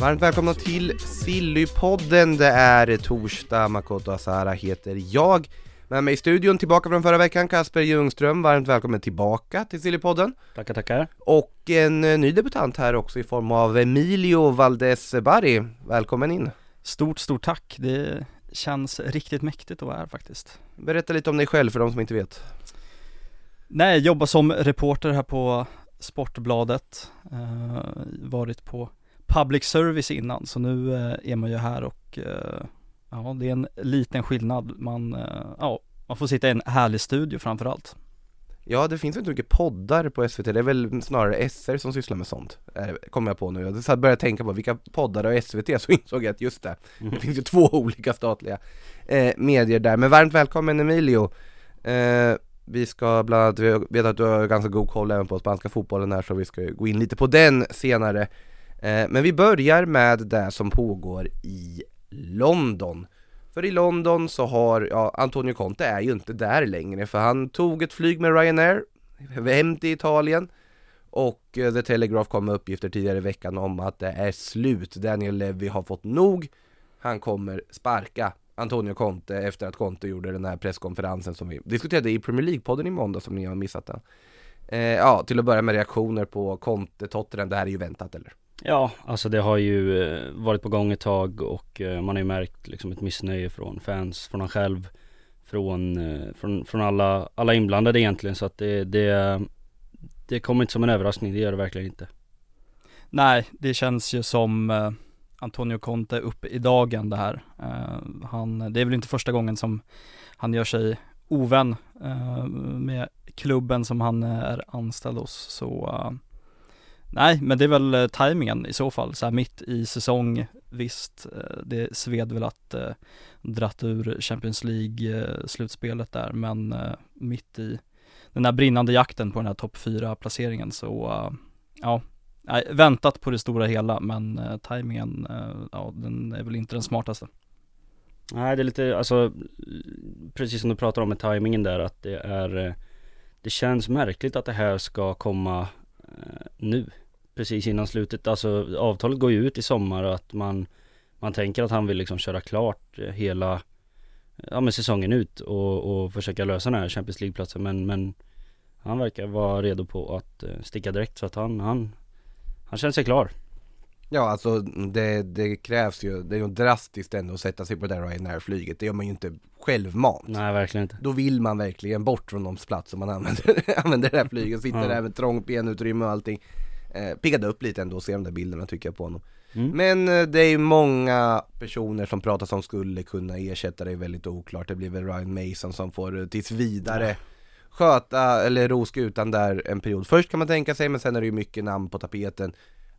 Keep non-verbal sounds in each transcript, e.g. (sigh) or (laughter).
Varmt välkomna till Sillypodden. Det är torsdag, Makoto Asara heter jag. Med mig i studion, tillbaka från förra veckan, Kasper Ljungström. Varmt välkommen tillbaka till Sillypodden. Tackar, tackar. Och en eh, ny debutant här också i form av Emilio Valdez Barri. Välkommen in. Stort, stort tack. Det känns riktigt mäktigt att vara här faktiskt. Berätta lite om dig själv för de som inte vet. Nej, jag jobbar som reporter här på Sportbladet. Eh, varit på public service innan, så nu eh, är man ju här och eh, ja, det är en liten skillnad. Man, eh, ja, man får sitta i en härlig studio framför allt. Ja, det finns inte mycket poddar på SVT, det är väl snarare SR som sysslar med sånt, kommer jag på nu. Jag började tänka på vilka poddar och SVT, så insåg jag att just det, det finns ju två (laughs) olika statliga eh, medier där. Men varmt välkommen Emilio! Eh, vi ska bland annat, vi vet att du har ganska god koll även på spanska fotbollen här, så vi ska gå in lite på den senare. Eh, men vi börjar med det som pågår i London. För i London så har, ja, Antonio Conte är ju inte där längre för han tog ett flyg med Ryanair hem till Italien och eh, The Telegraph kom med uppgifter tidigare i veckan om att det är slut. Daniel Levy har fått nog. Han kommer sparka Antonio Conte efter att Conte gjorde den här presskonferensen som vi diskuterade i Premier League-podden i måndag som ni har missat den. Eh, ja, till att börja med reaktioner på Conte, Tottenham, det här är ju väntat eller? Ja, alltså det har ju eh, varit på gång ett tag och eh, man har ju märkt liksom ett missnöje från fans, från han själv Från, eh, från, från alla, alla inblandade egentligen så att det, det Det kommer inte som en överraskning, det gör det verkligen inte Nej, det känns ju som eh, Antonio Conte upp i dagen det här. Eh, han, det är väl inte första gången som han gör sig ovän eh, med klubben som han eh, är anställd hos. Så eh, nej, men det är väl eh, tajmingen i så fall. Så här mitt i säsong, visst, eh, det sved väl att eh, dratt ur Champions League-slutspelet där, men mitt i den här brinnande jakten på den här topp 4 placeringen så, ja, Nej, väntat på det stora hela men eh, tajmingen, eh, ja den är väl inte den smartaste. Nej det är lite, alltså Precis som du pratar om med tajmingen där att det är eh, Det känns märkligt att det här ska komma eh, nu Precis innan slutet, alltså avtalet går ju ut i sommar och att man Man tänker att han vill liksom köra klart eh, hela Ja men säsongen ut och, och försöka lösa den här Champions League-platsen men, men Han verkar vara redo på att eh, sticka direkt så att han, han han känner sig klar. Ja alltså det, det krävs ju, det är ju drastiskt ändå att sätta sig på det där Ryanair-flyget, det gör man ju inte självmant. Nej verkligen inte. Då vill man verkligen bort från de plats som man använder, (laughs) använder det här flyget, sitter Ja. där med trångt benutrymme och allting. Eh, Piggade upp lite ändå att se de där bilderna tycker jag på honom. Mm. Men eh, det är ju många personer som pratar som skulle kunna ersätta det. Är väldigt oklart. Det blir väl Ryan Mason som får eh, tills vidare sköta eller ro skutan där en period. Först kan man tänka sig, men sen är det ju mycket namn på tapeten.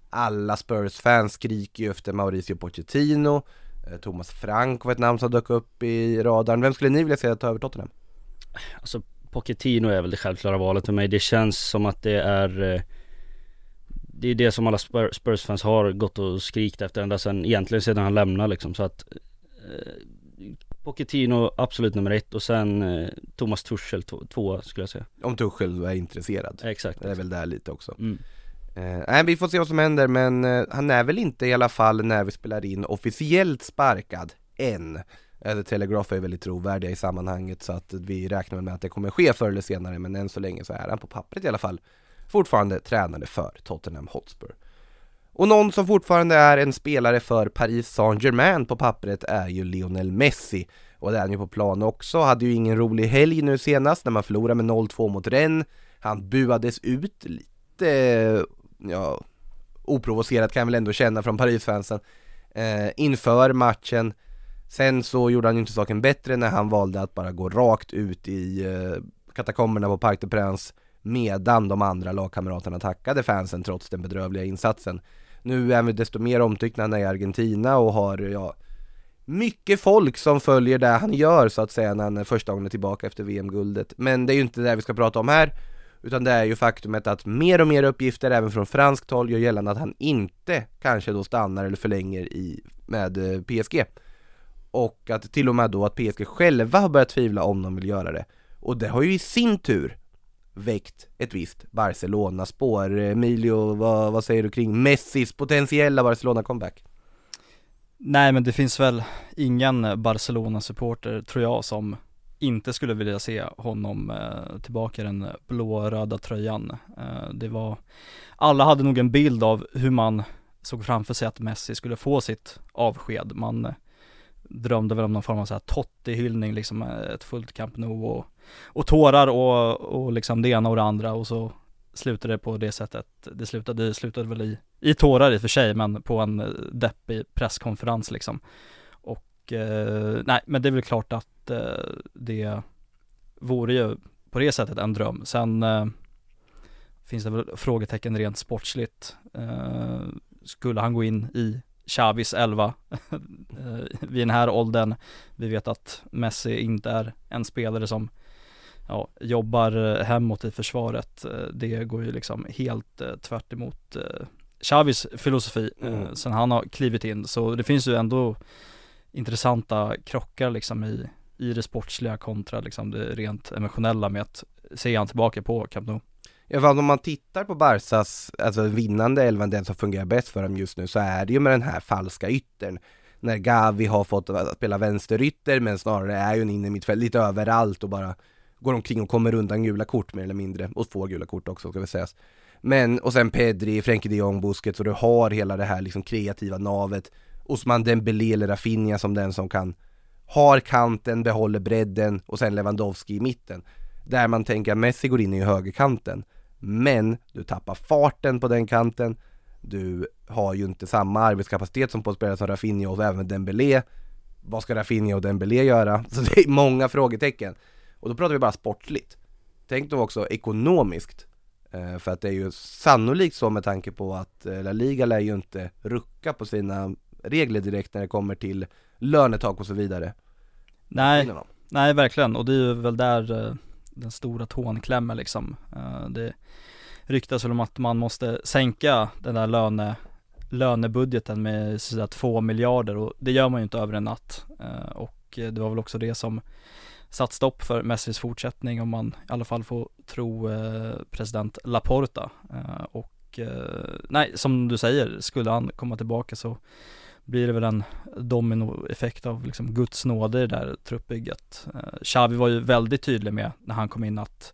Alla Spurs-fans skriker ju efter Mauricio Pochettino. Eh, Thomas Frank var ett namn som dök upp i radarn. Vem skulle ni vilja se ta över Tottenham? Alltså Pochettino är väl det självklara valet för mig. Det känns som att det är eh, Det är det som alla Spurs-fans har gått och skrikt efter ända sedan, egentligen sedan han lämnade liksom. Så att eh, Pochettino absolut nummer ett och sen eh, Thomas Tuchel två, två skulle jag säga Om Tuchel är intresserad Exakt, Det är väl där lite också mm. Eh, nej, vi får se vad som händer, men eh, han är väl inte i alla fall när vi spelar in officiellt sparkad än. Eh, The Telegraph är väldigt trovärdiga i sammanhanget så att vi räknar med att det kommer ske förr eller senare, men än så länge så är han på pappret i alla fall fortfarande tränare för Tottenham Hotspur. Och någon som fortfarande är en spelare för Paris Saint-Germain på pappret är ju Lionel Messi. Och det är han ju på plan också, hade ju ingen rolig helg nu senast när man förlorade med 0-2 mot Rennes. Han buades ut lite, ja, oprovocerat kan jag väl ändå känna från Paris-fansen eh, inför matchen. Sen så gjorde han ju inte saken bättre när han valde att bara gå rakt ut i eh, katakomberna på Parc des Princes medan de andra lagkamraterna tackade fansen trots den bedrövliga insatsen. Nu är han desto mer omtyckt när han är i Argentina och har, ja, mycket folk som följer det han gör så att säga när han är första gången tillbaka efter VM-guldet. Men det är ju inte det vi ska prata om här, utan det är ju faktumet att mer och mer uppgifter även från franskt håll gör gällande att han inte kanske då stannar eller förlänger i, med eh, PSG. Och att till och med då att PSG själva har börjat tvivla om de vill göra det. Och det har ju i sin tur väckt ett visst Barcelona-spår. Emilio, vad, vad säger du kring Messis potentiella Barcelona-comeback? Nej men det finns väl ingen Barcelona-supporter tror jag som inte skulle vilja se honom eh, tillbaka i den blå-röda tröjan. Eh, det var, alla hade nog en bild av hur man såg framför sig att Messi skulle få sitt avsked. Man eh, drömde väl om någon form av så här Totti-hyllning, liksom eh, ett fullt Camp Nou och, och tårar och, och liksom det ena och det andra och så slutade det på det sättet. Det slutade, det slutade väl i, i tårar i och för sig, men på en eh, deppig presskonferens liksom. Och eh, nej, men det är väl klart att eh, det vore ju på det sättet en dröm. Sen eh, finns det väl frågetecken rent sportsligt. Eh, skulle han gå in i Chavis 11 (laughs) eh, vid den här åldern. Vi vet att Messi inte är en spelare som ja, jobbar eh, hemåt i försvaret. Eh, Det går ju liksom helt eh, tvärt emot Xavis filosofi Mm. sen han har klivit in. Så det finns ju ändå intressanta krockar liksom i, i det sportsliga kontra liksom det rent emotionella med att se han tillbaka på Camp Nou. Ja, om man tittar på Barsas, alltså vinnande elvan, den som fungerar bäst för dem just nu, så är det ju med den här falska yttern. När Gavi har fått spela vänsterytter, men snarare är ju en inne mittfält lite överallt och bara går omkring och kommer undan gula kort mer eller mindre, och får gula kort också ska vi sägas. Men, och sen Pedri, Frenkie de Jong, Busquets, och du har hela det här liksom kreativa navet. Osman Dembélé eller Rafinha som den som kan, har kanten, behåller bredden och sen Lewandowski i mitten. Där man tänker att Messi går in i högerkanten. Men du tappar farten på den kanten Du har ju inte samma arbetskapacitet som på spelare som Rafinha och även Dembélé Vad ska Rafinha och Dembélé göra? (laughs) Så det är många frågetecken och då pratar vi bara sportligt. Tänk då också ekonomiskt Eh, För att det är ju sannolikt så med tanke på att eh, La Liga lär ju inte rucka på sina regler direkt när det kommer till lönetak och så vidare. Nej, nej verkligen. Och det är ju väl där eh, den stora tån klämmer liksom. Det ryktas väl om att man måste sänka den där löne, lönebudgeten med sådär två miljarder och det gör man ju inte över en natt. Och det var väl också det som satt stopp för Messis fortsättning om man i alla fall får tro eh, president Laporta. Eh, och eh, nej, som du säger, skulle han komma tillbaka så blir det väl en dominoeffekt av liksom Guds nåde i det där truppbygget. Xavi var ju väldigt tydlig med när han kom in att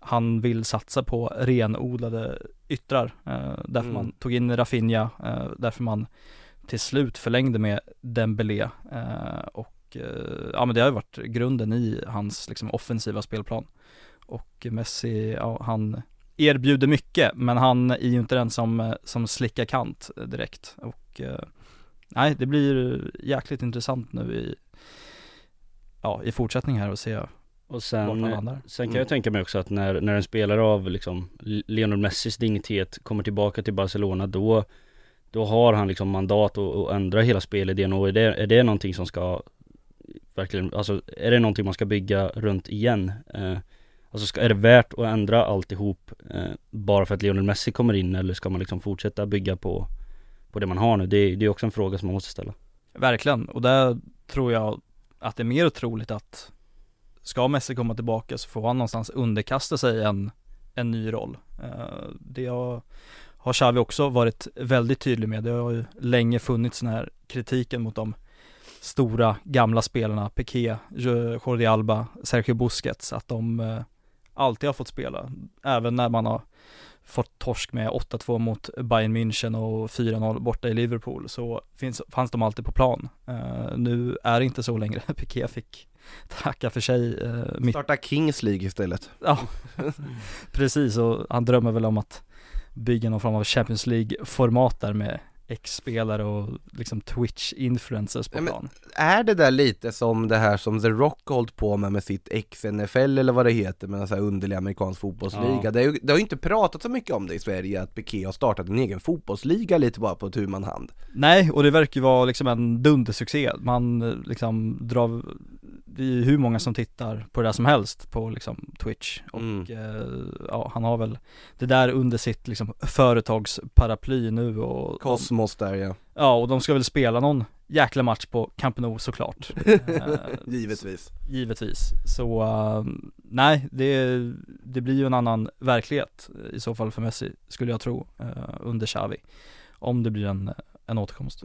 han vill satsa på renodlade yttrar. Därför Mm. man tog in Rafinha, därför man till slut förlängde med Dembélé. Eh, och eh, ja men det har ju varit grunden i hans liksom offensiva spelplan. Och Messi, ja han erbjuder mycket men han är ju inte den som, eh, som slickar kant direkt. Och eh, nej det blir jäkligt intressant nu i, ja i fortsättning här och se Och sen, sen kan Mm. jag tänka mig också att när, när en spelare av liksom Lionel Messis dignitet kommer tillbaka till Barcelona då Då har han liksom mandat att, att ändra hela spelidén och är det, är det någonting som ska Verkligen, alltså är det någonting man ska bygga runt igen? Eh, alltså ska, är det värt att ändra alltihop eh, bara för att Lionel Messi kommer in eller ska man liksom fortsätta bygga på På det man har nu? Det, är- det är också en fråga som man måste ställa Verkligen, och där tror jag att det är mer troligt att ska Messi komma tillbaka så får han någonstans underkasta sig en, en ny roll. Eh, Det har, har Xavi också varit väldigt tydlig med. Det har ju länge funnits den här kritiken mot de stora gamla spelarna, Piqué, Jo- Jordi Alba, Sergio Busquets, att de eh, alltid har fått spela. Även när man har fått torsk med 8-2 mot Bayern München och 4-0 borta i Liverpool så finns, fanns de alltid på plan. Eh, nu är det inte så längre. (laughs) Piqué fick tacka för sig uh, mitt Starta Kings League istället Ja, (laughs) precis och han drömmer väl om att bygga någon form av Champions League-format där med ex-spelare och liksom Twitch-influencers på Ja, men- plan. Är det där lite som det här som The Rock hållit på med med sitt ex-NFL eller vad det heter med en sån här underlig amerikansk fotbollsliga? Ja. Det, är ju, det har ju inte pratat så mycket om det i Sverige att Piqué har startat en egen fotbollsliga lite bara på tu hand. Nej, och det verkar ju vara liksom en dundersuccé. Man eh, liksom drar, det är ju hur många som tittar på det där som helst på liksom Twitch och Mm. eh, ja, han har väl det där under sitt liksom företagsparaply nu och Kosmos där ja, Ja, och de ska väl spela någon jäkla match på Camp Nou såklart. (laughs) Eh, givetvis. Givetvis. Så eh, nej, det, det blir ju en annan verklighet i så fall för Messi, skulle jag tro, eh, under Xavi. Om det blir en, en återkomst.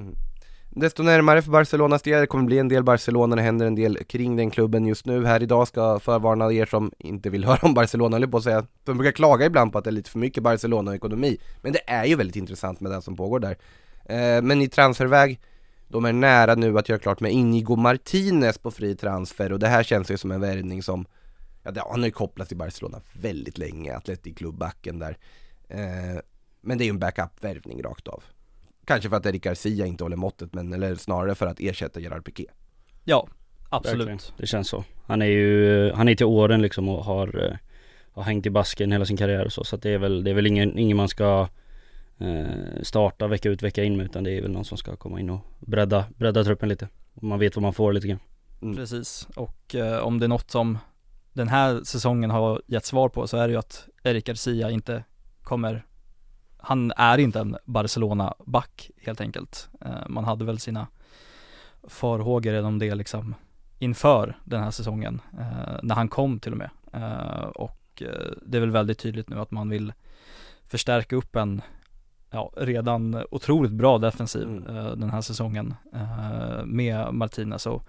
Desto närmare för Barcelonas del, det kommer bli en del Barcelona, det händer en del kring den klubben just nu. Här idag ska förvarna er som inte vill (laughs) höra om Barcelona, höll jag på att säga. De brukar klaga ibland på att det är lite för mycket Barcelona-ekonomi. Men det är ju väldigt intressant med det som pågår där. Eh, men i transferväg, de är nära nu att göra klart med Inigo Martinez på fri transfer och det här känns ju som en värvning som Ja, han har ju kopplats till Barcelona väldigt länge, Atletic-klubbbacken där eh, Men det är ju en backup-värvning rakt av Kanske för att Eric Garcia inte håller måttet, men eller snarare för att ersätta Gerard Piqué Ja, absolut. Verkligen. Det känns så. Han är ju, han är till åren liksom och har, eh, har hängt i basken hela sin karriär och så. Så att det är väl, det är väl ingen, ingen man ska eh, starta vecka ut vecka in med utan det är väl någon som ska komma in och bredda, bredda truppen lite. Och man vet vad man får lite grann. Mm. Precis, och eh, om det är något som den här säsongen har gett svar på så är det ju att Eric Garcia inte kommer Han är inte en Barcelona-back helt enkelt. Eh, Man hade väl sina farhågor om det liksom inför den här säsongen eh, när han kom till och med. Eh, och det är väl väldigt tydligt nu att man vill förstärka upp en ja, redan otroligt bra defensiv Mm. den här säsongen med Martinez. Och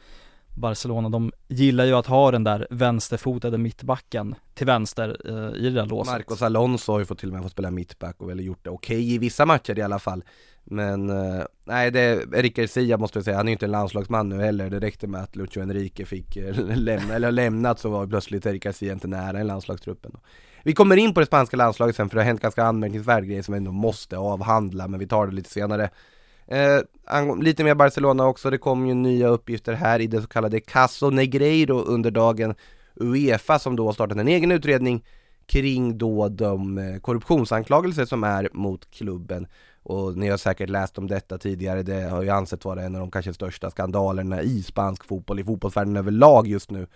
Barcelona, de gillar ju att ha den där vänsterfotade mittbacken till vänster eh, i det där låset. Marcos Alonso har ju fått till och med fått spela mittback och väl gjort det okej i vissa matcher i alla fall. Men, eh, nej det, Erik Garcia måste jag säga, han är ju inte en landslagsman nu heller. Det räckte med att Lucho Enrique fick eh, (laughs) lämna, eller lämnat så var plötsligt Erik Garcia inte nära i landslagstruppen Vi kommer in på det spanska landslaget sen för det har hänt ganska anmärkningsvärd grej som vi ändå måste avhandla men vi tar det lite senare. Eh, lite mer Barcelona också, det kom ju nya uppgifter här i det så kallade Caso Negreiro under dagen. Uefa som då har startat en egen utredning kring då de eh, korruptionsanklagelser som är mot klubben. Och ni har säkert läst om detta tidigare, det har ju ansetts vara en av de kanske största skandalerna i spansk fotboll, i fotbollsvärlden överlag just nu.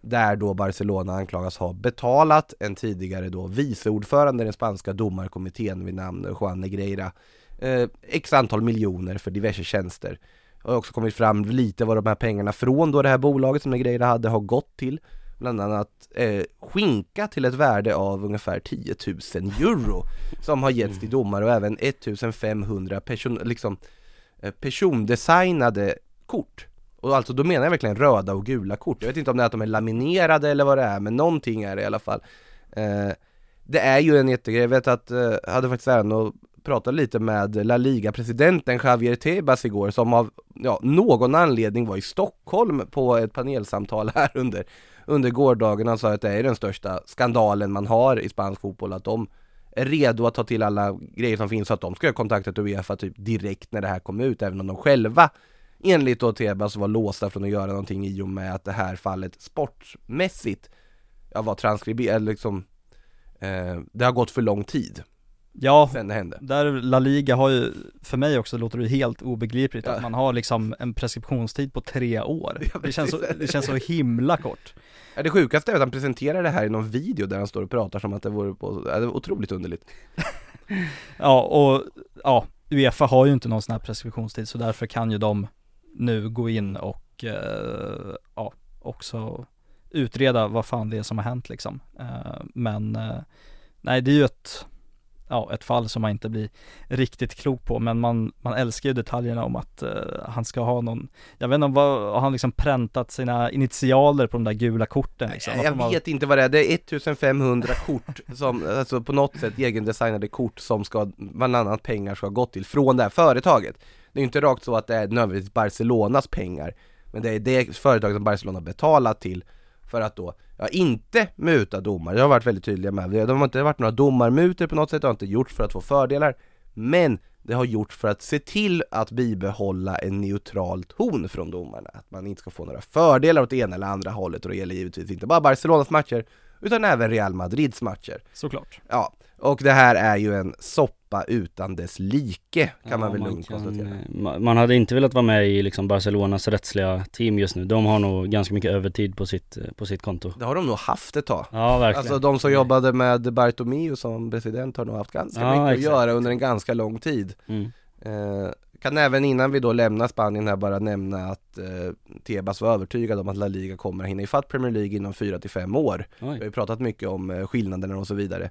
Där då Barcelona anklagas ha betalat en tidigare då viceordförande i den spanska domarkommittén vid namn Juan Negreira eh, x antal miljoner för diverse tjänster. Det har också kommit fram lite vad de här pengarna från då det här bolaget som Negreira hade har gått till. Bland annat eh, skinka till ett värde av ungefär 10 000 euro som har getts till domare och även 1500 person, liksom, eh, persondesignade kort. Och alltså då menar jag verkligen röda och gula kort. Jag vet inte om det är att de är laminerade eller vad det är, men någonting är det i alla fall. Eh, det är ju en jättegrej, jag vet att, eh, hade faktiskt äran att pratade lite med La Liga-presidenten Javier Tebas igår som av ja, någon anledning var i Stockholm på ett panelsamtal här under, under gårdagen. Han sa att det är den största skandalen man har i spansk fotboll, att de är redo att ta till alla grejer som finns så att de ska ha kontaktat Uefa typ direkt när det här kom ut, även om de själva enligt då Tebas var låsta från att göra någonting i och med att det här fallet sportmässigt ja, var transkriberat, liksom eh, det har gått för lång tid Ja, sen det hände. där La Liga har ju, för mig också låter det helt obegripligt Ja. att man har liksom en preskriptionstid på tre år. Det, känns så, det känns så himla kort. Ja, det sjukaste är att han presenterar det här i någon video där han står och pratar som att det vore på, det var otroligt underligt. (laughs) Ja, och ja, Uefa har ju inte någon sån här preskriptionstid så därför kan ju de nu gå in och eh, ja, också utreda vad fan det är som har hänt liksom. Eh, men eh, nej, det är ju ett ja, ett fall som man inte blir riktigt klok på men man, man älskar ju detaljerna om att eh, han ska ha någon, jag vet inte om vad, har han liksom präntat sina initialer på de där gula korten liksom? Form Jag av- vet inte vad det är, det är 1500 kort som, alltså på något sätt egendesignade kort som ska, bland annat pengar ska ha gått till från det här företaget. Det är ju inte rakt så att det är nödvändigtvis Barcelonas pengar, men det är det företaget som Barcelona betalat till för att då, ja inte muta domare, det har varit väldigt tydliga med, det har inte varit några domarmutor på något sätt, det har inte gjorts för att få fördelar, men det har gjorts för att se till att bibehålla en neutral ton från domarna. Att man inte ska få några fördelar åt det ena eller andra hållet och det gäller givetvis inte bara Barcelonas matcher utan även Real Madrids matcher. Såklart. Ja, och det här är ju en soppa utan dess like kan Ja, man väl man lugnt kan, konstatera. eh, ma- Man hade inte velat vara med i liksom Barcelonas rättsliga team just nu. De har nog ganska mycket övertid på sitt, eh, på sitt konto. Det har de nog haft ett tag. Ja verkligen. Alltså de som jobbade med Bartomeu som president har nog haft ganska Ja, mycket exakt, att göra under en ganska lång tid. Mm. Eh, kan även innan vi då lämnar Spanien här bara nämna att eh, Tebas var övertygad om att La Liga kommer att hinna ifatt Premier League inom 4-5 år. Vi har Oj. ju pratat mycket om eh, skillnaderna och så vidare.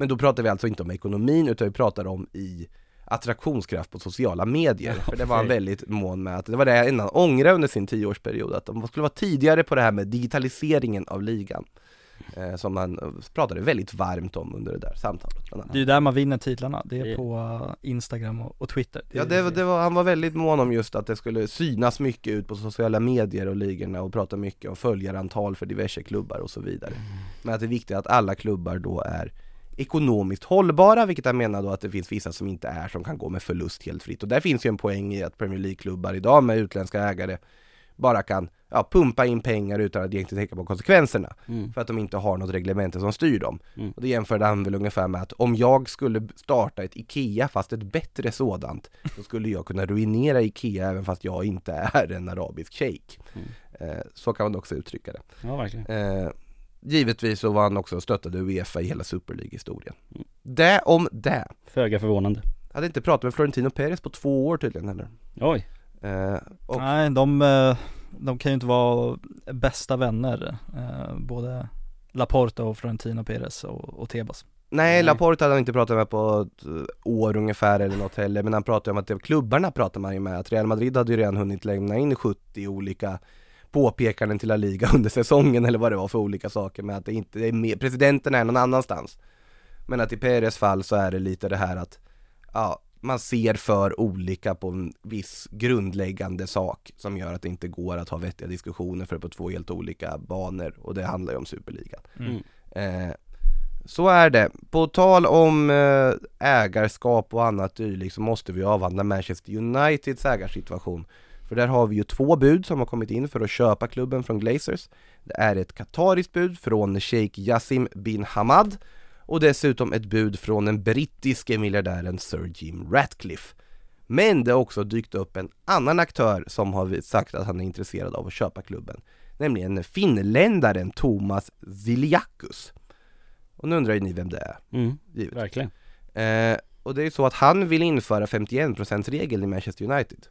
Men då pratar vi alltså inte om ekonomin utan vi pratar om i attraktionskraft på sociala medier. Ja, För det var han väldigt mån med att, det var det innan ångra under sin tioårsperiod, att de skulle vara tidigare på det här med digitaliseringen av ligan. Eh, som han eh, pratade väldigt varmt om under det där samtalet. Det är ju där man vinner titlarna, det är Det- på uh, Instagram och, och Twitter. Ja det, var- det var, han var väldigt mån om just att det skulle synas mycket ut på sociala medier och ligorna och prata mycket om följarantal för diverse klubbar och så vidare. Men att det är viktigt att alla klubbar då är ekonomiskt hållbara, vilket han menar då att det finns vissa som inte är, som kan gå med förlust helt fritt. Och där finns ju en poäng i att Premier League-klubbar idag med utländska ägare bara kan ja, pumpa in pengar utan att egentligen tänka på konsekvenserna. Mm. För att de inte har något reglemente som styr dem. Mm. Och det jämförde han väl ungefär med att om jag skulle starta ett IKEA fast ett bättre sådant, (laughs) då skulle jag kunna ruinera IKEA även fast jag inte är en arabisk shejk. Mm. Eh, så kan man också uttrycka det. Ja verkligen. Eh, givetvis så var han också stöttade Uefa i hela Super League-historien. Mm. Det om det. Föga förvånande. Hade inte pratat med Florentino Perez på två år tydligen heller. Oj. Eh, och Nej, de, eh, de kan ju inte vara bästa vänner, eh, både Laporta och Florentino Perez och, och Tebas. Nej, Nej. Laporte hade han inte pratat med på ett eh, år ungefär eller något heller, men han pratade om att det, klubbarna pratar man ju med, att Real Madrid hade ju redan hunnit lämna in 70 olika påpekanden till La Liga (laughs) under säsongen eller vad det var för olika saker med att det inte är med, presidenten är någon annanstans. Men att i Perez fall så är det lite det här att, ja, man ser för olika på en viss grundläggande sak som gör att det inte går att ha vettiga diskussioner för på två helt olika banor och det handlar ju om Superligan. Mm. Eh, så är det. På tal om eh, ägarskap och annat dylikt så måste vi avhandla Manchester Uniteds ägarsituation. För där har vi ju två bud som har kommit in för att köpa klubben från Glazers. Det är ett katariskt bud från Sheikh Yassim bin Hamad och dessutom ett bud från den brittiske miljardären Sir Jim Ratcliffe. Men det har också dykt upp en annan aktör som har sagt att han är intresserad av att köpa klubben. Nämligen finländaren Thomas Ziliakus. Och nu undrar ju ni vem det är, Mm. Verkligen. Eh, och det är ju så att han vill införa 51%-regeln i Manchester United.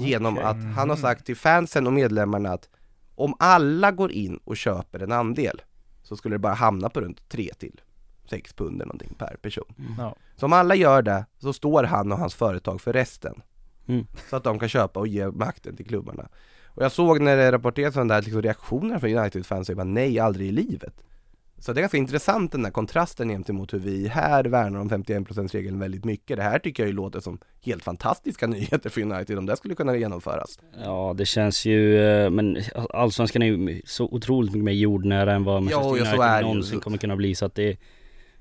Genom Okej. att han har sagt till fansen och medlemmarna att om alla går in och köper en andel så skulle det bara hamna på runt 3 till 6 pund eller någonting per person. Ja. Så om alla gör det så står han och hans företag för resten. Mm. Så att de kan köpa och ge makten till klubbarna. Och jag såg när det rapporterades om det här, liksom reaktionerna från United-fans, så är bara nej, aldrig i livet. Så det är ganska intressant den här kontrasten gentemot hur vi här värnar om 51%-regeln väldigt mycket. Det här tycker jag ju låter som helt fantastiska (laughs) nyheter för United om det skulle kunna genomföras. Ja det känns ju, eh, men allsvenskan är ju så otroligt mycket mer jordnära än vad Manchester så United är någonsin kommer kunna bli så att det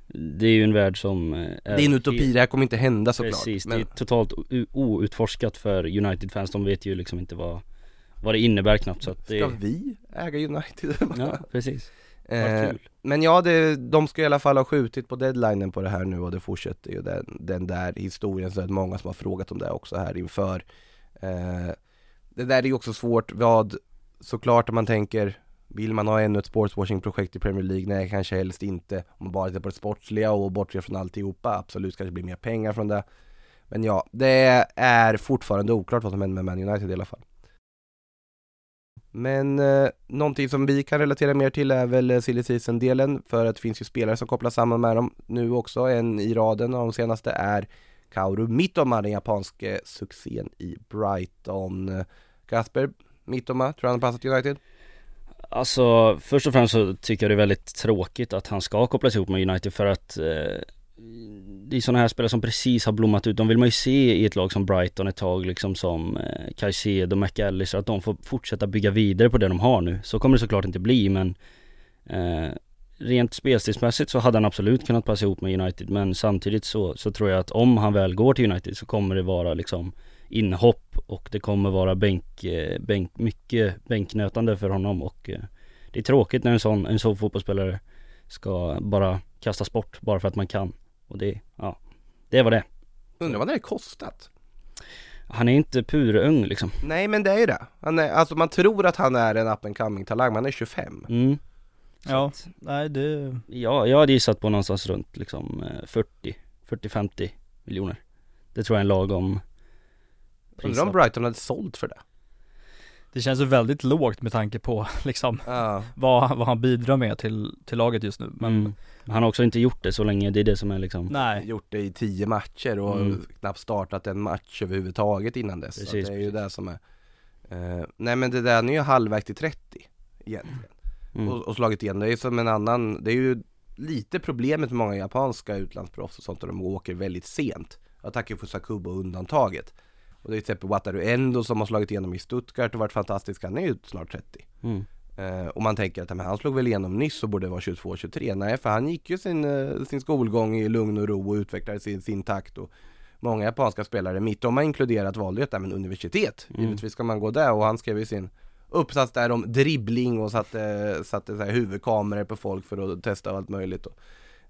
Det är ju en värld som eh, Det är en utopi, det här kommer inte hända såklart. Precis, Men det är totalt outforskat för United-fans, de vet ju liksom inte vad Vad det innebär knappt så att det ska vi äga United? Ja, (laughs) precis Eh, men ja, det, de ska i alla fall ha skjutit på deadlinen på det här nu och det fortsätter ju den, den där historien så är det många som har frågat om det också här inför eh, Det där är ju också svårt, vad såklart om man tänker vill man ha ännu ett sportswashing-projekt i Premier League? Nej, kanske helst inte. Om man bara tittar på det sportsliga och bortser från alltihopa, absolut kanske det blir mer pengar från det. Men ja, det är fortfarande oklart vad som händer med Man United i alla fall. Men eh, någonting som vi kan relatera mer till är väl eh, silly season-delen för att det finns ju spelare som kopplas samman med dem nu också. En i raden av de senaste är Kaoru Mitoma, den japanske succén i Brighton. Kasper, Mitoma, tror du han har passat United? Alltså först och främst så tycker jag det är väldigt tråkigt att han ska kopplas ihop med United för att eh, det är sådana här spelare som precis har blommat ut, de vill man ju se i ett lag som Brighton ett tag liksom som eh, Caicedo, McAllister, att de får fortsätta bygga vidare på det de har nu. Så kommer det såklart inte bli men eh, rent spelstilsmässigt så hade han absolut kunnat passa ihop med United men samtidigt så, så tror jag att om han väl går till United så kommer det vara liksom inhopp och det kommer vara bänk, eh, bänk mycket bänknötande för honom och eh, det är tråkigt när en sån, en sån fotbollsspelare ska bara kastas bort bara för att man kan och det, ja, det var det. Undrar vad det har kostat? Han är inte purung liksom. Nej men det är ju det. Han är, alltså man tror att han är en up and coming talang, men han är 25. Mm. Ja, nej det, Ja, jag hade gissat på någonstans runt liksom eh, 40, 40-50 miljoner. Det tror jag är en lagom Undrar om Brighton hade sålt för det? Det känns ju väldigt lågt med tanke på (laughs) liksom Ja. vad, vad han bidrar med till, till laget just nu. Men mm. Han har också inte gjort det så länge, det är det som är liksom nej, Gjort det i 10 matcher och Mm. knappt startat en match överhuvudtaget innan dess. så Precis, att det är ju det som är eh, Nej men det där, nu är ju halvvägs till 30 egentligen. mm. och, och slagit igen. Det är ju som en annan, det är ju lite problemet med många japanska utlandsproffs och sånt där de åker väldigt sent. Ataki Fusakubo undantaget. Och det är till exempel Wataru Endo som har slagit igenom i Stuttgart och varit fantastisk, han är ju snart 30. Mm. Eh, och man tänker att men han slog väl igenom nyss och borde vara 22-23. Nej, för han gick ju sin, eh, sin skolgång i lugn och ro och utvecklade sin, sin takt. Och många japanska spelare, mitt om har inkluderat, valde ju men universitet. Mm. Givetvis ska man gå där och han skrev ju sin uppsats där om dribbling och satte, satte så här huvudkameror på folk för att testa allt möjligt. Och,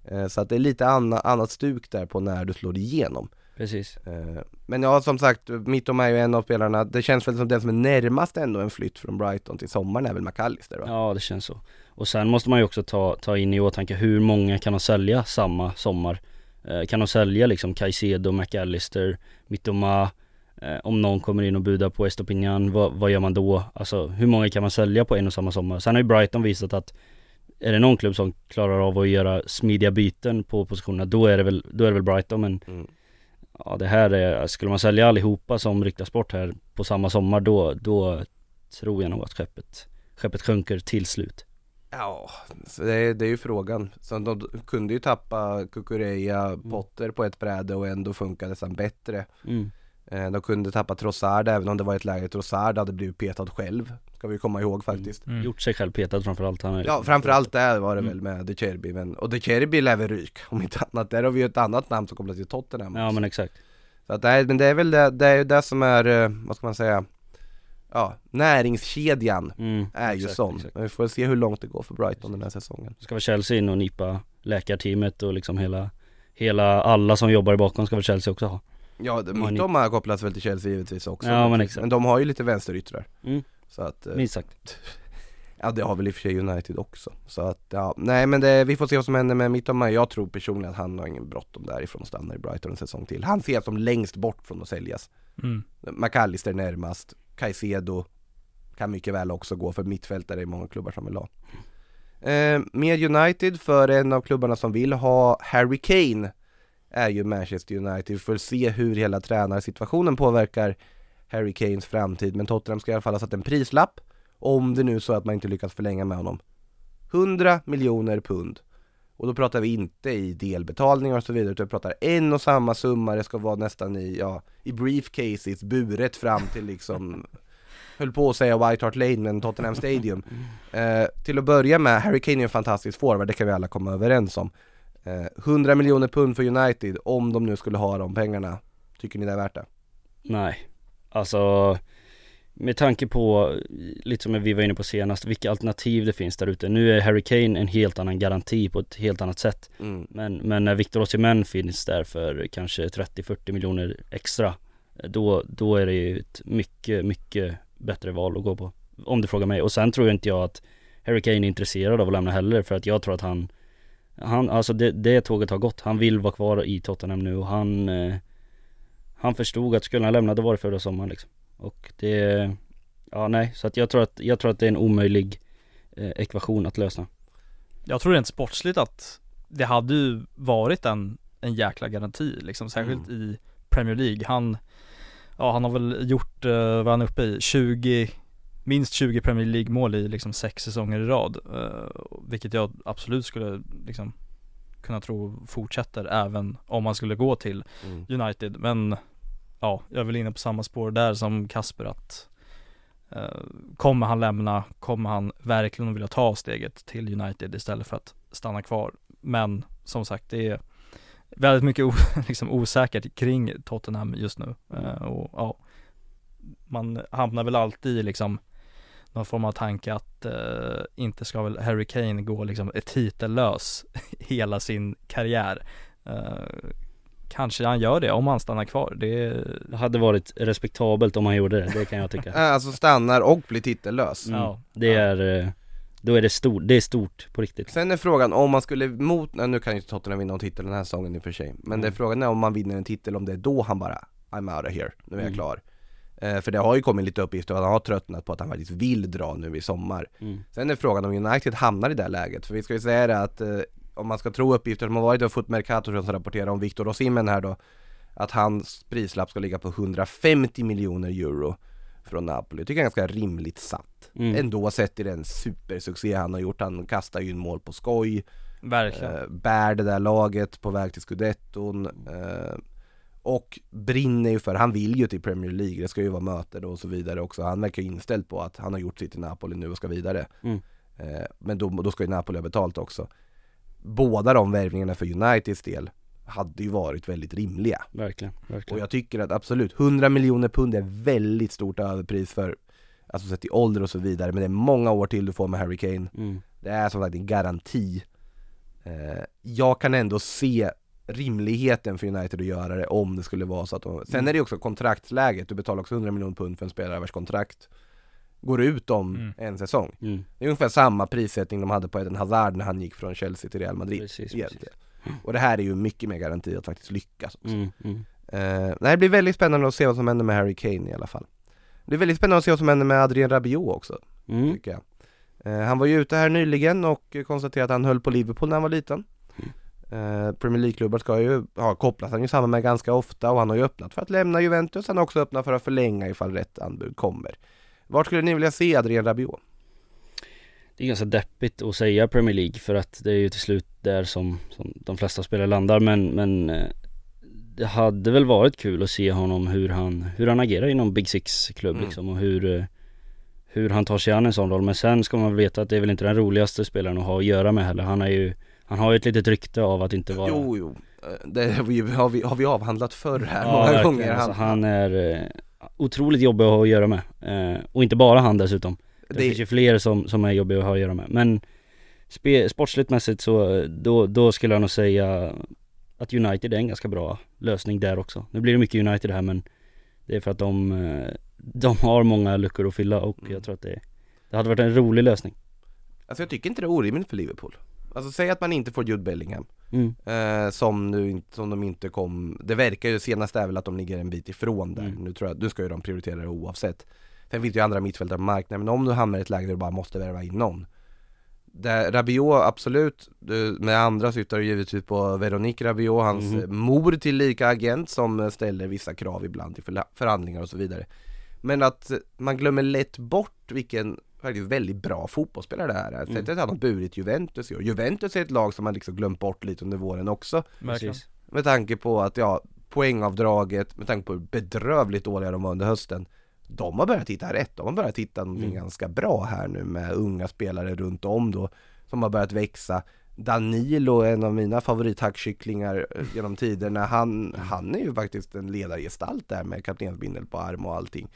eh, så att det är lite anna, annat stuk där på när du slår igenom. Precis. Eh, Men ja, som sagt, Mittom är ju en av spelarna, det känns väl som den som är närmast ändå en flytt från Brighton till sommaren är väl McAllister va? Ja det känns så. Och sen måste man ju också ta, ta in i åtanke hur många kan de sälja samma sommar? Eh, kan de sälja liksom Caicedo, McAllister, Mittoma? Eh, om någon kommer in och budar på Estopinian, vad, vad gör man då? Alltså hur många kan man sälja på en och samma sommar? Sen har ju Brighton visat att är det någon klubb som klarar av att göra smidiga byten på positionerna, då är det väl, då är det väl Brighton men Mm. Ja det här är, skulle man sälja allihopa som ryktas bort här på samma sommar då, då tror jag nog att skeppet, skeppet sjunker till slut. Ja, det, är, det är ju frågan. Så de kunde ju tappa Kukureya, Potter på ett bräde och ändå funkade nästan bättre. Mm. Eh, De kunde tappa Trossard även om det var ett läge Trossard hade blivit petad själv. Ska vi komma ihåg faktiskt. Mm. Gjort sig själv petad framförallt. Han är Ja framförallt där var det Mm. väl med De Cherby men, och De Cherby lär väl ryka om inte annat. Där har vi ju ett annat namn som kopplas till Tottenham Ja men exakt. Så att nej, men det är väl det, det är ju det som är, eh, vad ska man säga Ja, näringskedjan Mm, är ju exakt, sån. exakt. Men vi får se hur långt det går för Brighton den här säsongen. Ska väl Chelsea in och nipa läkarteamet och liksom hela, hela alla som jobbar i bakom ska väl Chelsea också ha. Ja, Mittoma har kopplats väl till Chelsea givetvis också. Ja, men exakt. Men de har ju lite vänsteryttrar. Mm. Så att, eh, Minst sagt. (laughs) ja det har väl i och för sig United också. Så att, ja, nej men det, vi får se vad som händer med Mittoma. Jag tror personligen att han har ingen bråttom därifrån och stannar i Brighton en säsong till. Han ser som längst bort från att säljas. mm. McAllister närmast, Caicedo kan mycket väl också gå för mittfältare i många klubbar som vill ha. Eh, med United, för en av klubbarna som vill ha Harry Kane är ju Manchester United. Vi får se hur hela tränarsituationen påverkar Harry Kanes framtid. Men Tottenham ska i alla fall ha satt en prislapp om det nu är så att man inte lyckas förlänga med honom. 100 miljoner pund. Och då pratar vi inte i delbetalningar och så vidare utan vi pratar en och samma summa, det ska vara nästan i, ja, i briefcases buret fram till liksom (laughs) Höll på att säga White Hart Lane men Tottenham Stadium eh, Till att börja med, Harry Kane är en fantastisk forward, det kan vi alla komma överens om eh, 100 miljoner pund för United, om de nu skulle ha de pengarna Tycker ni det är värt det? Nej. Alltså med tanke på, lite som vi var inne på senast, vilka alternativ det finns där ute. Nu är Harry Kane en helt annan garanti på ett helt annat sätt. Mm. Men, men när Victor Osimhen finns där för kanske 30-40 miljoner extra då, då är det ju ett mycket, mycket bättre val att gå på. Om du frågar mig. Och sen tror jag inte jag att Harry Kane är intresserad av att lämna heller för att jag tror att han Han, alltså det, det tåget har gått. Han vill vara kvar i Tottenham nu och han eh, Han förstod att skulle han lämna då var det förra sommaren liksom. Och det Ja nej, så att jag tror att, jag tror att det är en omöjlig eh, ekvation att lösa. Jag tror rent sportsligt att det hade ju varit en, en jäkla garanti liksom, särskilt i Premier League. Han, ja han har väl gjort, uh, vad är han uppe i, 20, minst 20 Premier League mål i liksom sex säsonger i rad. eh, vilket jag absolut skulle liksom kunna tro fortsätter även om han skulle gå till Mm. United. Men ja, jag är väl inne på samma spår där som Kasper att eh, kommer han lämna, kommer han verkligen vilja ta steget till United istället för att stanna kvar. Men som sagt, det är väldigt mycket o, (laughs) liksom osäkert kring Tottenham just nu. Eh, och ja, man hamnar väl alltid i liksom någon form av tanke att eh, inte ska väl Harry Kane gå liksom ett titellös (laughs) hela sin karriär. Eh, Kanske han gör det om han stannar kvar. Det, Det hade varit respektabelt om han gjorde det, det kan jag tycka (laughs) Äh, Alltså stannar och blir titellös mm. Ja. Det är, eh, då är det stort, det är stort på riktigt Sen är frågan om man skulle mot, nej, nu kan ju inte Tottenham vinna någon titel den här säsongen i och för sig Men det är Mm. frågan är om man vinner en titel, om det är då han bara I'm out of here, nu är jag Mm. klar eh, För det har ju kommit lite uppgifter att han har tröttnat på att han faktiskt vill dra nu i sommar mm. Sen är frågan om United hamnar i det här läget, för vi ska ju säga det att eh, om man ska tro uppgifter som har varit och fått Mercato som rapporterar om Victor Osimhen här då Att hans prislapp ska ligga på 150 miljoner euro från Napoli, tycker jag är ganska rimligt satt. Mm. Ändå sett i den supersuccé han har gjort, han kastar ju in mål på skoj. Verkligen. eh, Bär det där laget på väg till scudetton. Eh, Och brinner ju för, han vill ju till Premier League, det ska ju vara möten och så vidare också. Han verkar ju inställd på att han har gjort sitt i Napoli nu och ska vidare. Mm. eh, Men då, då ska ju Napoli ha betalt också Båda de värvningarna för Uniteds del hade ju varit väldigt rimliga. Verkligen, och verkligen jag tycker att absolut, 100 miljoner pund är väldigt stort överpris för Alltså sett i ålder och så vidare, men det är många år till du får med Harry Kane. Mm. Det är som sagt en garanti. Eh, Jag kan ändå se rimligheten för United att göra det om det skulle vara så att de, Sen är det ju också kontraktsläget, du betalar också 100 miljoner pund för en spelare vars kontrakt Går ut om Mm. en säsong Mm. Det är ungefär samma prissättning de hade på Eden Hazard när han gick från Chelsea till Real Madrid Precis, egentligen. Och det här är ju mycket mer garanti att faktiskt lyckas också. Mm. Mm. Eh, nej, det blir väldigt spännande att se vad som händer med Harry Kane i alla fall Det är väldigt spännande att se vad som händer med Adrien Rabiot också, Mm. tycker jag eh, Han var ju ute här nyligen och konstaterade att han höll på Liverpool när han var liten eh, Premier League-klubbar ska ju, ja, kopplas han ju samman med ganska ofta och han har ju öppnat för att lämna Juventus Han har också öppnat för att förlänga ifall rätt anbud kommer Vart skulle ni vilja se Adrien Rabiot? Det är ganska deppigt att säga Premier League för att det är ju till slut där som, som de flesta spelare landar men, men eh, det hade väl varit kul att se honom hur han, hur han agerar inom Big Six klubb Mm. liksom och hur eh, hur han tar sig an en sån roll men sen ska man veta att det är väl inte den roligaste spelaren att ha att göra med heller Han är ju Han har ju ett litet rykte av att inte vara Jo, jo, Eh, det har vi, har vi, har vi avhandlat förr här Ja, många verkligen. gånger Alltså, han är otroligt jobbig att ha att göra med. Eh, Och inte bara han dessutom. Det, det, finns ju fler som, som är jobbiga att ha att göra med. Men spe, Sportsligt mässigt så, eh, då, då skulle jag nog säga Att United är en ganska bra lösning där också. Nu blir det mycket United här men Det är för att de eh, De har många luckor att fylla och Mm. jag tror att det Det hade varit en rolig lösning. Alltså jag tycker inte det är orimligt för Liverpool. Alltså säg att man inte får Jude Bellingham mm. eh, Som nu som de inte kom Det verkar ju senast är väl att de ligger en bit ifrån där. Mm. Nu tror jag, nu ska ju de prioritera det oavsett. Sen finns det ju andra mittfältare på marknaden Men om du hamnar i ett läge där du bara måste värva in någon. Där Rabiot absolut, med andra syftar du givetvis på Veronique Rabiot, hans eh, mor till lika agent som ställer vissa krav ibland i förhandlingar och så vidare. Men att man glömmer lätt bort vilken faktiskt väldigt bra fotbollsspelare det här är. Mm. Sättet han har burit Juventus år. Juventus är ett lag som man liksom glömt bort lite under våren också. Precis. Med tanke på att, ja, poängavdraget, med tanke på hur bedrövligt dåliga de var under hösten. De har börjat hitta rätt, de har börjat hitta någonting Mm. ganska bra här nu med unga spelare runt om då, som har börjat växa. Danilo, en av mina favorithackkycklingar eh, genom tiderna, han, han är ju faktiskt en ledargestalt där med kaptensbindel på arm och allting.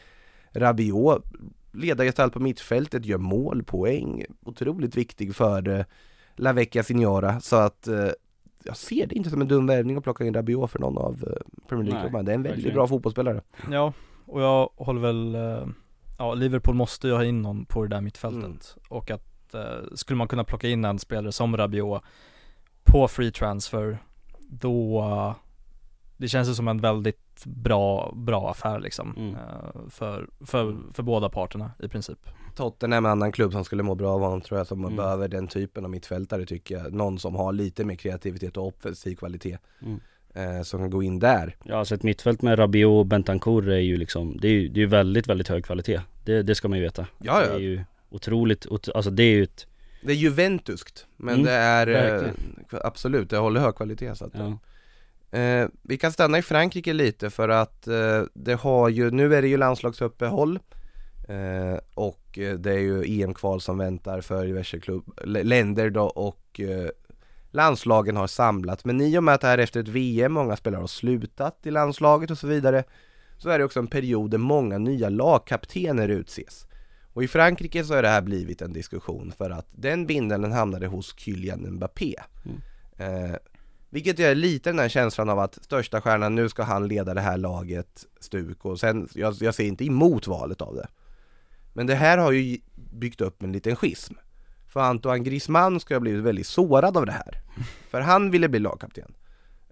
Rabiot, ledargestalt på mittfältet, gör mål, poäng, otroligt viktig för eh, La Vecchia Signora, så att eh, jag ser det inte som en dum värvning att plocka in Rabiot för någon av eh, Premier League-klubbarna. Det är en väldigt verkligen. bra fotbollsspelare. Ja, och jag håller väl, ja Liverpool måste ju ha in någon på det där mittfältet Mm. och att eh, skulle man kunna plocka in en spelare som Rabiot på free transfer då det känns som en väldigt bra, bra affär liksom Mm. eh, för, för, för båda parterna i princip. Tottenham är en annan klubb som skulle må bra av honom tror jag, som Mm. behöver den typen av mittfältare tycker jag. Någon som har lite mer kreativitet och offensiv kvalitet. Mm. Eh, som kan gå in där. Ja alltså ett mittfält med Rabiot och Bentancourt är ju liksom Det är ju, det är väldigt, väldigt hög kvalitet Det, det ska man ju veta Ja, Det ja. är ju otroligt, ot- alltså det är ju ett Det är Juventuskt, men Mm, det är eh, absolut, det håller hög kvalitet så att ja. Eh, vi kan stanna i Frankrike lite för att eh, det har ju, nu är det ju landslagsuppehåll eh, och eh, det är ju EM-kval som väntar för diverse klubb, länder då och eh, landslagen har samlat, men i och med att det här är efter ett VM, många spelare har slutat i landslaget och så vidare, så är det också en period där många nya lagkaptener utses. Och i Frankrike så har det här blivit en diskussion för att den bindeln hamnade hos Kylian Mbappé. Eh, vilket gör lite den här känslan av att största stjärnan, nu ska han leda det här laget stuk och sen, jag, jag ser inte emot valet av det. Men det här har ju byggt upp en liten schism. För Antoine Griezmann ska ha blivit väldigt sårad av det här. (laughs) För han ville bli lagkapten.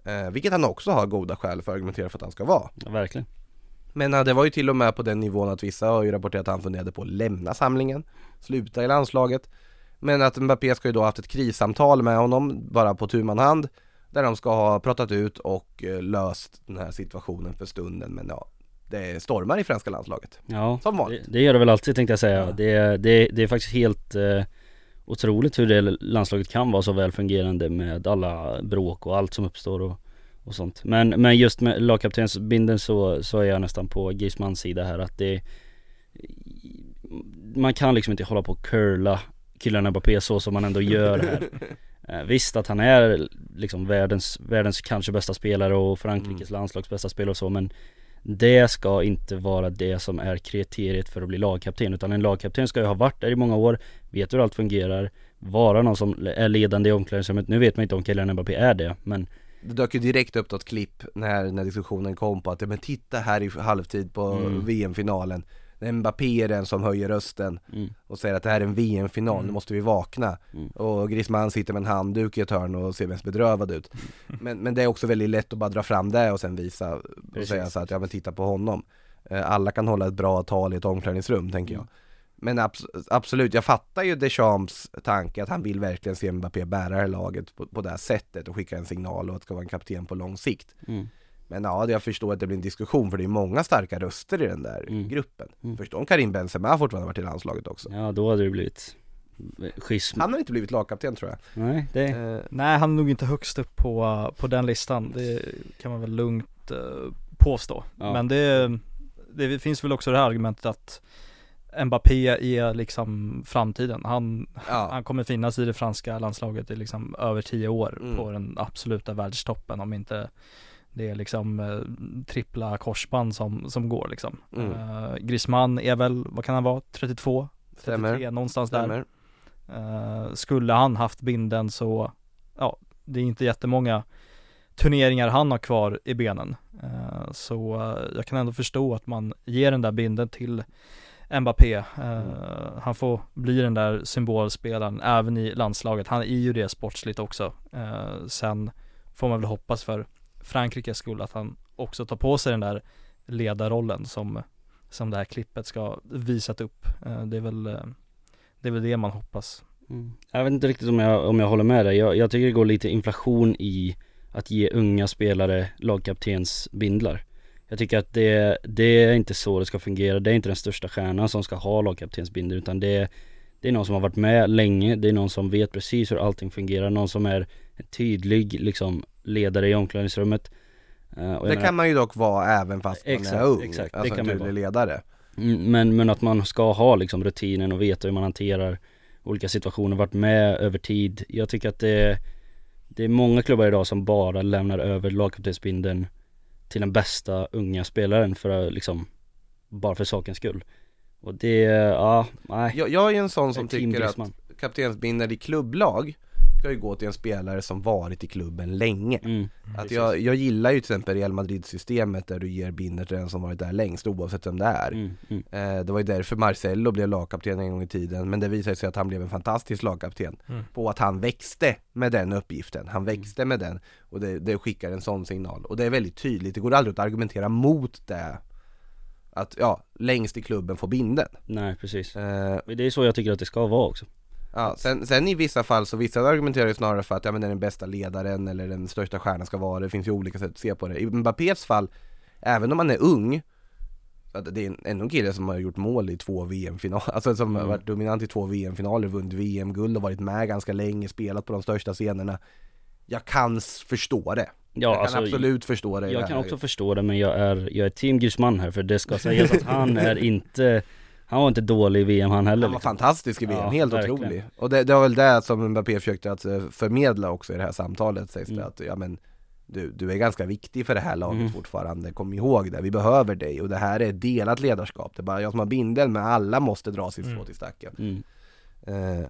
Eh, vilket han också har goda skäl för att argumentera för att han ska vara. Ja, verkligen. Men eh, det var ju till och med på den nivån att vissa har ju rapporterat att han funderade på att lämna samlingen, sluta i landslaget. Men att Mbappé ska ju då ha haft ett krissamtal med honom, bara på tu hand, där de ska ha pratat ut och eh, löst den här situationen för stunden. Men ja, det stormar i franska landslaget. Ja, Som vanligt. Det, det gör det väl alltid tänkte jag säga. Ja. Det, det, det är faktiskt helt eh, otroligt hur det landslaget kan vara så väl fungerande med alla bråk och allt som uppstår och, och sånt. Men, men just med lagkaptensbinden så, så är jag nästan på Griezmanns sida här att det Man kan liksom inte hålla på och curla killarna Mbappé så som man ändå gör här. (laughs) Eh, Visst att han är liksom världens, världens kanske bästa spelare och Frankrikes landslags bästa spelare och så men det ska inte vara det som är kriteriet för att bli lagkapten utan en lagkapten ska ju ha varit där i många år, vet hur allt fungerar, vara någon som är ledande i omklädningsrummet. Nu vet man inte om Kylian Mbappé är det men Det dök ju direkt upp något klipp när, när diskussionen kom på att, men titta här i halvtid på Mm. VM-finalen Mbappé är den som höjer rösten mm, och säger att det här är en VM-final, nu Mm. måste vi vakna. Mm. Och Griezmann sitter med en handduk i ett hörn och ser mest bedrövad ut. Men, men det är också väldigt lätt att bara dra fram det och sen visa och Precis. säga så att, ja men titta på honom. Eh, Alla kan hålla ett bra tal i ett omklädningsrum, tänker jag. Men abs- absolut, jag fattar ju Deschamps tanke att han vill verkligen se Mbappé bära det här laget på, på det här sättet och skicka en signal och att ska vara en kapten på lång sikt. Men ja, jag förstår att det blir en diskussion för det är många starka röster i den där Mm. gruppen. Mm. Förstår om Karim Benzema fortfarande varit i landslaget också. ja då hade det blivit schism. Han har inte blivit lagkapten tror jag. Nej, det, Eh, Nej, han är nog inte högst upp på, på den listan. Det kan man väl lugnt eh, påstå. Ja. Men det, det finns väl också det här argumentet att Mbappé är liksom framtiden. Han, ja. han kommer finnas i det franska landslaget i liksom över tio år Mm. på den absoluta världstoppen om inte det är liksom eh, trippla korsband som, som går liksom. Mm. Eh, Griezmann är väl, vad kan han vara, 32? 33, Stämmer. någonstans där. Stämmer. Eh, skulle han haft binden så, ja, det är inte jättemånga turneringar han har kvar i benen. Eh, så eh, jag kan ändå förstå att man ger den där binden till Mbappé. Eh, Han får bli den där symbolspelaren även i landslaget. Han är ju det sportsligt också. Eh, Sen får man väl hoppas för Frankrikes skull att han också tar på sig den där ledarrollen som, som det här klippet ska visat upp. Eh, det är väl eh, det är väl det man hoppas. Mm. Jag vet inte riktigt om jag, om jag håller med dig. Jag, jag tycker det går lite inflation i att ge unga spelare lagkaptensbindlar. Jag tycker att det, det är inte så det ska fungera. Det är inte den största stjärnan som ska ha lagkaptensbindel utan det, det är någon som har varit med länge. Det är någon som vet precis hur allting fungerar. Någon som är en tydlig liksom ledare i omklädningsrummet. Eh, och Det menar- kan man ju dock vara även fast man Exakt, är ung. exakt. Det Alltså kan en tydlig ledare. Mm, Men, men att man ska ha liksom rutinen och veta hur man hanterar olika situationer, varit med över tid. Jag tycker att det, det är många klubbar idag som bara lämnar över lagkaptensbindeln till den bästa unga spelaren för att liksom, bara för sakens skull. Och det, ja, nej. Jag, jag är ju en sån som tycker att Griezmann. kaptensbindel i klubblag ska ju gå till en spelare som varit i klubben länge. Mm, Att precis. jag, jag gillar ju till exempel Real Madrid-systemet där du ger binder till den som varit där längst oavsett vem det är. Mm, mm, Eh, det var ju därför Marcello blev lagkapten en gång i tiden, men det visade sig att han blev en fantastisk lagkapten. Mm. På att han växte med den uppgiften, han växte med den och det, det skickar en sån signal. Och det är väldigt tydligt, det går aldrig att argumentera mot det. Att ja, längst i klubben får binden. nej precis. Eh, Det är så jag tycker att det ska vara också. Ja, sen, sen i vissa fall så vissa argumenterar ju snarare för att ja, men det är den bästa ledaren eller den största stjärnan ska vara, det finns ju olika sätt att se på det. I Mbappés fall, även om han är ung, det är ändå en kille som har gjort mål i två VM-finaler, (laughs) alltså som har Mm. varit dominant i två VM-finaler, vunnit VM-guld och varit med ganska länge, spelat på de största scenerna. Jag kan förstå det. Ja, jag kan alltså, absolut förstå det Jag kan också förstå det men jag är, jag är team Griezmann här för det ska sägas att han (laughs) är inte Han var inte dålig i VM han heller Han var liksom. fantastisk i VM, Ja, helt verkligen. otrolig. Och det, det var väl det som Mbappé försökte att eh, förmedla också i det här samtalet sägs det Mm. att, ja men du, du är ganska viktig för det här laget Mm. fortfarande, kom ihåg det, vi behöver dig och det här är delat ledarskap, det är bara jag som har bindeln men alla måste dra sitt strå Mm. till stacken. Mm. Eh,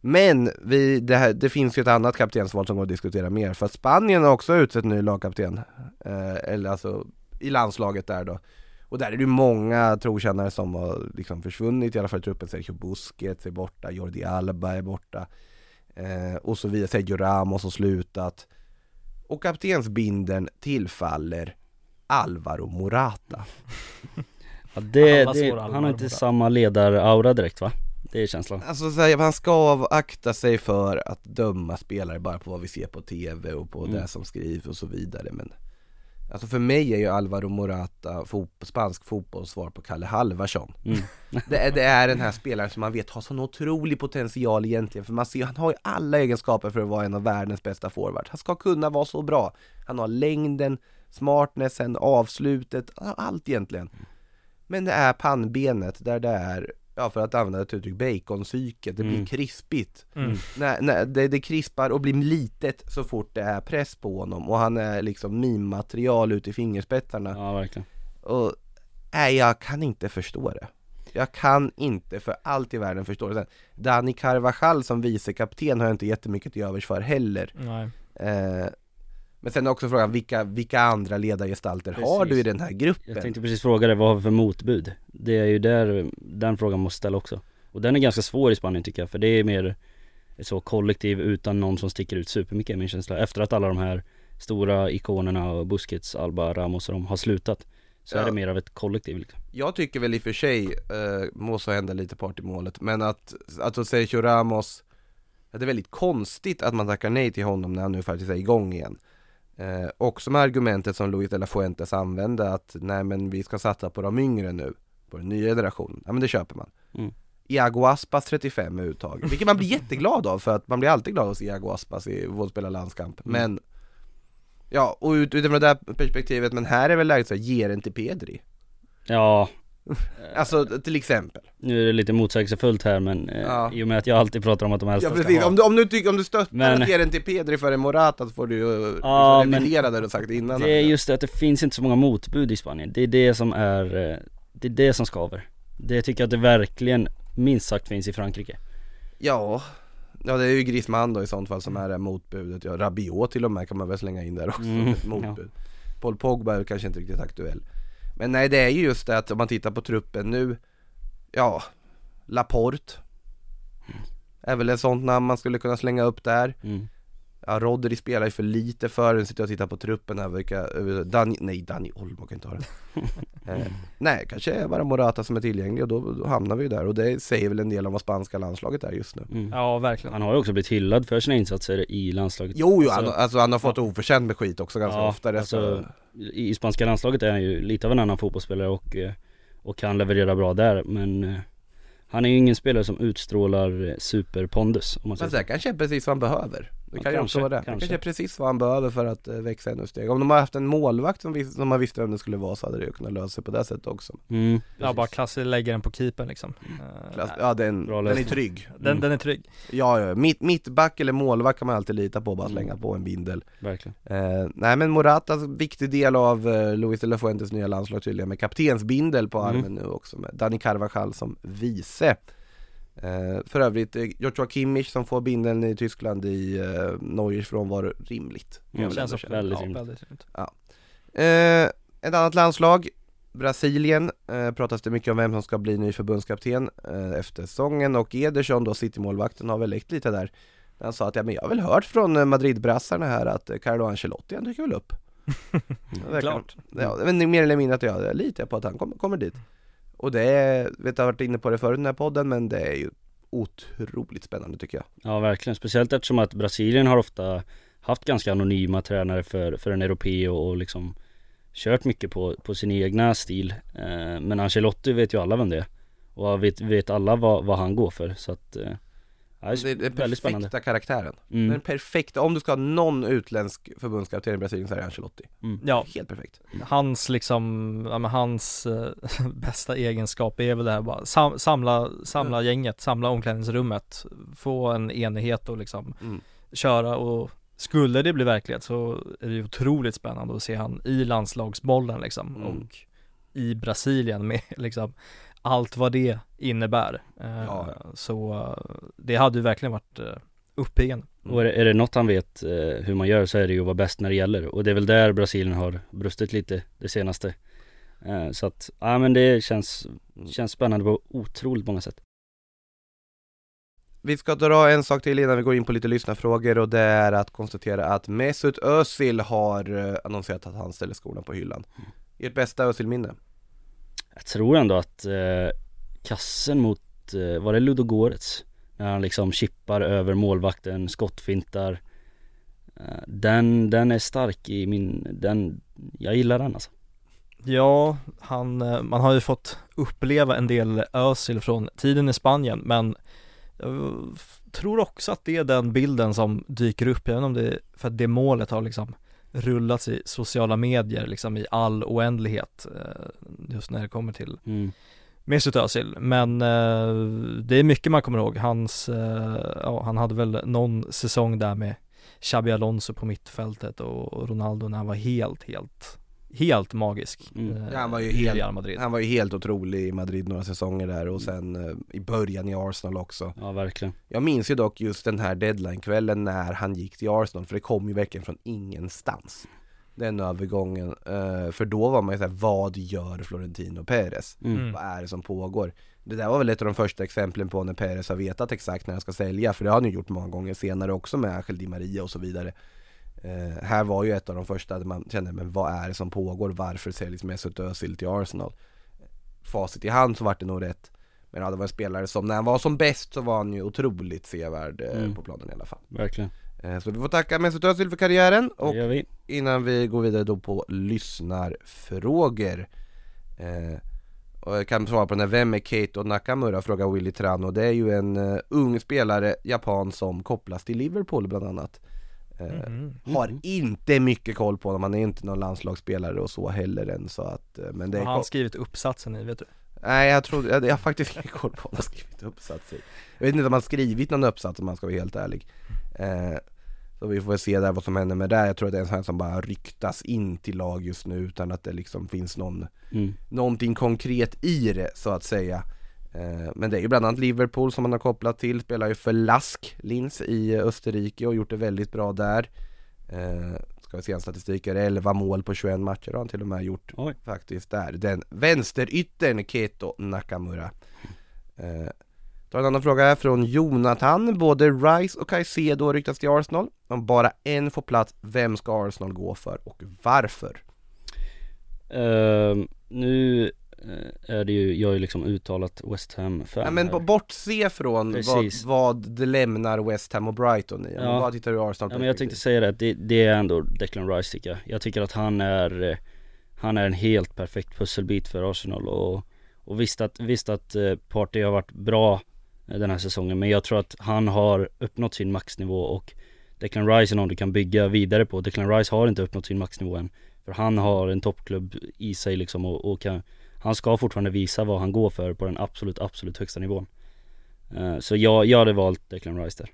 men vi, det, här, det finns ju ett annat kaptensval som går att diskutera mer, för Spanien har också utsett ny lagkapten, eh, eller alltså i landslaget där då. Och där är det ju många trotjänare som har liksom försvunnit, i alla fall i truppen, Sergio Busquets är borta, Jordi Alba är borta, eh, och så vidare, Sergio Ramos har slutat. Och kaptensbindeln tillfaller Alvaro Morata. (laughs) Ja, det, Alla det, han har inte Morata. samma ledaraura direkt va? Det är känslan Alltså så här, man ska akta sig för att döma spelare bara på vad vi ser på TV och på Mm. det som skrivs och så vidare men Alltså för mig är ju Alvaro Morata fot spansk fotbolls svar på Kalle Halvarsson. Mm. (laughs) det, är, det är den här spelaren som man vet har sån otrolig potential egentligen För man ser, han har ju alla egenskaper för att vara en av världens bästa forwards Han ska kunna vara så bra. Han har längden, smartnessen, avslutet, allt egentligen. Men det är pannbenet där det är, ja för att använda ett uttryck, baconpsyket, det blir Mm. krispigt Mm. när, när det, det krispar och blir litet så fort det är press på honom och han är liksom mimmaterial ut i fingerspetsarna Ja verkligen och nej jag kan inte förstå det Jag kan inte för allt i världen förstå det Sen, Dani Carvajal som vicekapten har jag inte jättemycket till övers för heller Nej. eh, Men sen också frågan, vilka, vilka andra ledargestalter har Precis. du i den här gruppen? Jag tänkte precis fråga dig, vad har vi för motbud? Det är ju där, den frågan måste ställa också Och den är ganska svår i Spanien tycker jag, för det är mer så kollektiv utan någon som sticker ut supermycket är min känsla Efter att alla de här stora ikonerna och Busquets, Alba, Ramos och de har slutat Så Ja. är det mer av ett kollektiv liksom Jag tycker väl i och för sig, eh, må så hända lite part i målet, men att, att Sergio Ramos att Det är väldigt konstigt att man tackar nej till honom när han nu faktiskt är igång igen eh, Också med argumentet som Luis de la Fuentes använde att nej men vi ska satsa på de yngre nu På den nya generationen, ja men det köper man. Mm. Iago Aspas 35 är uttagen, vilket man blir jätteglad av för att man blir alltid glad se Iago Aspas i våldspela landskamp Mm. Men Ja, och ut, utifrån det där perspektivet, men här är väl läget så här, ge den till Pedri. Ja, Alltså till exempel. Nu är det lite motsägelsefullt här men eh, Ja. i och med att jag alltid pratar om att de äldsta Ja precis, ha om du, om du tycker, om du stöttar Men- att ge den till Pedri för en Morata så får du ju Ja, liksom men- revidera det du sagt innan Det är just det att det finns inte så många motbud i Spanien, det är det som är, eh, det är det som skaver. Det tycker jag att det verkligen minst sagt finns i Frankrike. Ja, ja det är ju Griezmann då i sånt fall som är det motbudet, ja Rabiot till och med kan man väl slänga in där också, Mm, ett motbud. Paul Pogba är kanske inte riktigt aktuell Men nej det är ju just det att om man tittar på truppen nu Ja, Laporte. Är väl ett sånt namn man skulle kunna slänga upp där. Mm. Ja, Rodri spelar ju för lite för den, sitter jag och tittar på truppen här, vilka, Dani, nej Dani Olmo kan inte ha den (laughs) eh, Nej, kanske är bara Morata som är tillgänglig och då, då hamnar vi ju där och det säger väl en del om vad spanska landslaget är just nu. Mm. Ja, verkligen. Han har ju också blivit hyllad för sina insatser i landslaget. Jo, jo, Alltså, han, alltså han har fått oförtjänt med skit också ganska Ja, ofta alltså, i, spanska landslaget är han ju lite av en annan fotbollsspelare och, eh, och kan leverera bra där men eh, Han är ju ingen spelare som utstrålar eh, superpondus om man säger Men det kanske är precis vad han behöver Det Ja, kan ju också kanske, vara det, det kanske. kanske är precis vad han behöver för att eh, växa ännu steg Om de har haft en målvakt som, vis, som man visste vem det skulle vara så hade det ju kunnat lösa sig på det sättet också mm, Ja, bara klassiskt lägga den på keepern liksom. Eh, Klass, Ja den, den är trygg Den, Mm. den är trygg. Ja, ja, mitt, mittback eller målvakt kan man alltid lita på, bara Mm. slänga på en bindel verkligen eh, Nej men Morata, viktig del av eh, Luis de la Fuentes nya landslag tydligen med kaptensbindel på Mm. armen nu också med Dani Carvajal som vice eh, För övrigt, eh, Joshua Kimmich som får bindeln i Tyskland i eh, Neuers frånvaro, rimligt Mm, väl Känns väldigt ja, rimligt. väldigt rimligt. Eh, ett annat landslag, Brasilien, eh, pratas det mycket om vem som ska bli ny förbundskapten eh, efter säsongen och Ederson då, City-målvakten, har väl läckt lite där. Han sa att ja, men jag har väl hört från eh, Madrid-brassarna här att eh, Carlo Ancelotti han dyker väl upp. (laughs) Ja. Klart. Ja, men mer eller mindre att jag, jag litar på att han kommer, kommer dit. Och det är, vet jag har varit inne på det förut i den här podden, men det är ju otroligt spännande tycker jag. Ja verkligen, speciellt eftersom att Brasilien har ofta haft ganska anonyma tränare för, för en europé och, liksom kört mycket på, på sin egna stil. Eh, men Ancelotti vet ju alla vem det är. Och vet, vet alla vad, vad han går för. Så att eh, Ja, Det är den väldigt spännande. perfekta karaktären. Mm. Den perfekta, om du ska ha någon utländsk förbundskapten i Brasilien så är det Ancelotti. Mm. Ja, Helt perfekt. hans liksom, ja men hans eh, (laughs) bästa egenskap är väl det här bara sam, samla, samla gänget, samla omklädningsrummet, få en enighet och liksom Mm. köra och skulle det bli verklighet så är det ju otroligt spännande att se han i landslagsbollen liksom Mm. och i Brasilien med (laughs) liksom allt vad det innebär. Eh, Ja. Så eh, det hade ju verkligen varit eh, uppiggande. Och är det, är det något han vet hur man gör så är det ju att vara bäst när det gäller och det är väl där Brasilien har brustit lite det senaste Så att, ja men det känns, känns spännande på otroligt många sätt Vi ska dra en sak till innan vi går in på lite lyssnarfrågor och det är att konstatera att Mesut Özil har annonserat att han ställer skolan på hyllan. Ert bästa Özil-minne? Jag tror ändå att eh, kassen mot, eh, var det Ludogorets? När han liksom chippar över målvakten, skottfintar eh, Den, den är stark i min, den, jag gillar den alltså Ja, han, eh, man har ju fått uppleva en del Özil från tiden i Spanien men jag tror också att det är den bilden som dyker upp, även om det är för att det målet har liksom rullats i sociala medier liksom i all oändlighet eh, just när det kommer till mm. Mesut Özil, men eh, det är mycket man kommer ihåg. Hans, eh, ja han hade väl någon säsong där med Xabi Alonso på mittfältet och och Ronaldo när han var helt, helt, helt magisk. Mm. eh, Ja, han var ju i helt- Real Madrid. Han var ju helt otrolig i Madrid några säsonger där och sen eh, i början i Arsenal också. Ja verkligen Jag minns ju dock just den här deadline-kvällen när han gick till Arsenal, för det kom ju verkligen från ingenstans. Den övergången, eh, för då var man ju såhär, vad gör Florentino Perez? mm. Mm. Vad är det som pågår? Det där var väl ett av de första exemplen på när Perez har vetat exakt när han ska sälja, för det har han ju gjort många gånger senare också med Angel Di Maria och så vidare. Eh, här var ju ett av de första där man kände, men vad är det som pågår? Varför säljs Mesut Özil till Arsenal? Facit i hand så vart det nog rätt. Men ja, det var en spelare som, när han var som bäst så var han ju otroligt sevärd eh, Mm. på planen i alla fall. Verkligen, Eh, så vi får tacka Mesut Özil för karriären och vi innan vi går vidare då på lyssnarfrågor eh, och jag kan svara på den här, vem är Keito Nakamura? Frågar Willy Trano Det är ju en eh, ung spelare, japan, som kopplas till Liverpool bland annat Mhm. Har inte mycket koll på honom, han är inte någon landslagsspelare och så heller än så att eh, Men det är Har han skrivit uppsatsen i, vet du? Nej jag tror, jag, jag har faktiskt ingen koll på om han har skrivit uppsats i Jag vet inte om han har skrivit någon uppsats om man ska vara helt ärlig eh, Så vi får väl se där vad som händer med det Jag tror att det är en sån här som bara ryktas in till lag just nu utan att det liksom finns någon mm. Någonting konkret i det så att säga Men det är ju bland annat Liverpool som man har kopplat till, spelar ju för Lask Linz i Österrike och gjort det väldigt bra där. Eh, Ska vi se en statistik, är det 11 mål på 21 matcher? Har han till och med gjort Oj. faktiskt där. Den vänsteryttern Keto Nakamura. Eh, Tar en annan fråga här från Jonathan. Både Rice och Caicedo ryktas till Arsenal. Om bara en får plats, vem ska Arsenal gå för och varför? Ehm, Nu eh, är det ju, jag är ju liksom uttalat West Ham-fan men här. bortse från vad, Precis. vad det lämnar West Ham och Brighton i, Ja. du bara tittar ur Arsenal Ja men jag tänkte säga det, att det, det är ändå Declan Rice tycker jag Jag tycker att han är eh, Han är en helt perfekt pusselbit för Arsenal och Och visst att, visst att eh, Partey har varit bra eh, den här säsongen Men jag tror att han har uppnått sin maxnivå och Declan Rice är någon du kan bygga vidare på Declan Rice har inte uppnått sin maxnivå än För han har en toppklubb i sig liksom och, och kan Han ska fortfarande visa vad han går för på den absolut, absolut högsta nivån. Eh, Så jag, jag hade valt Declan Rice där.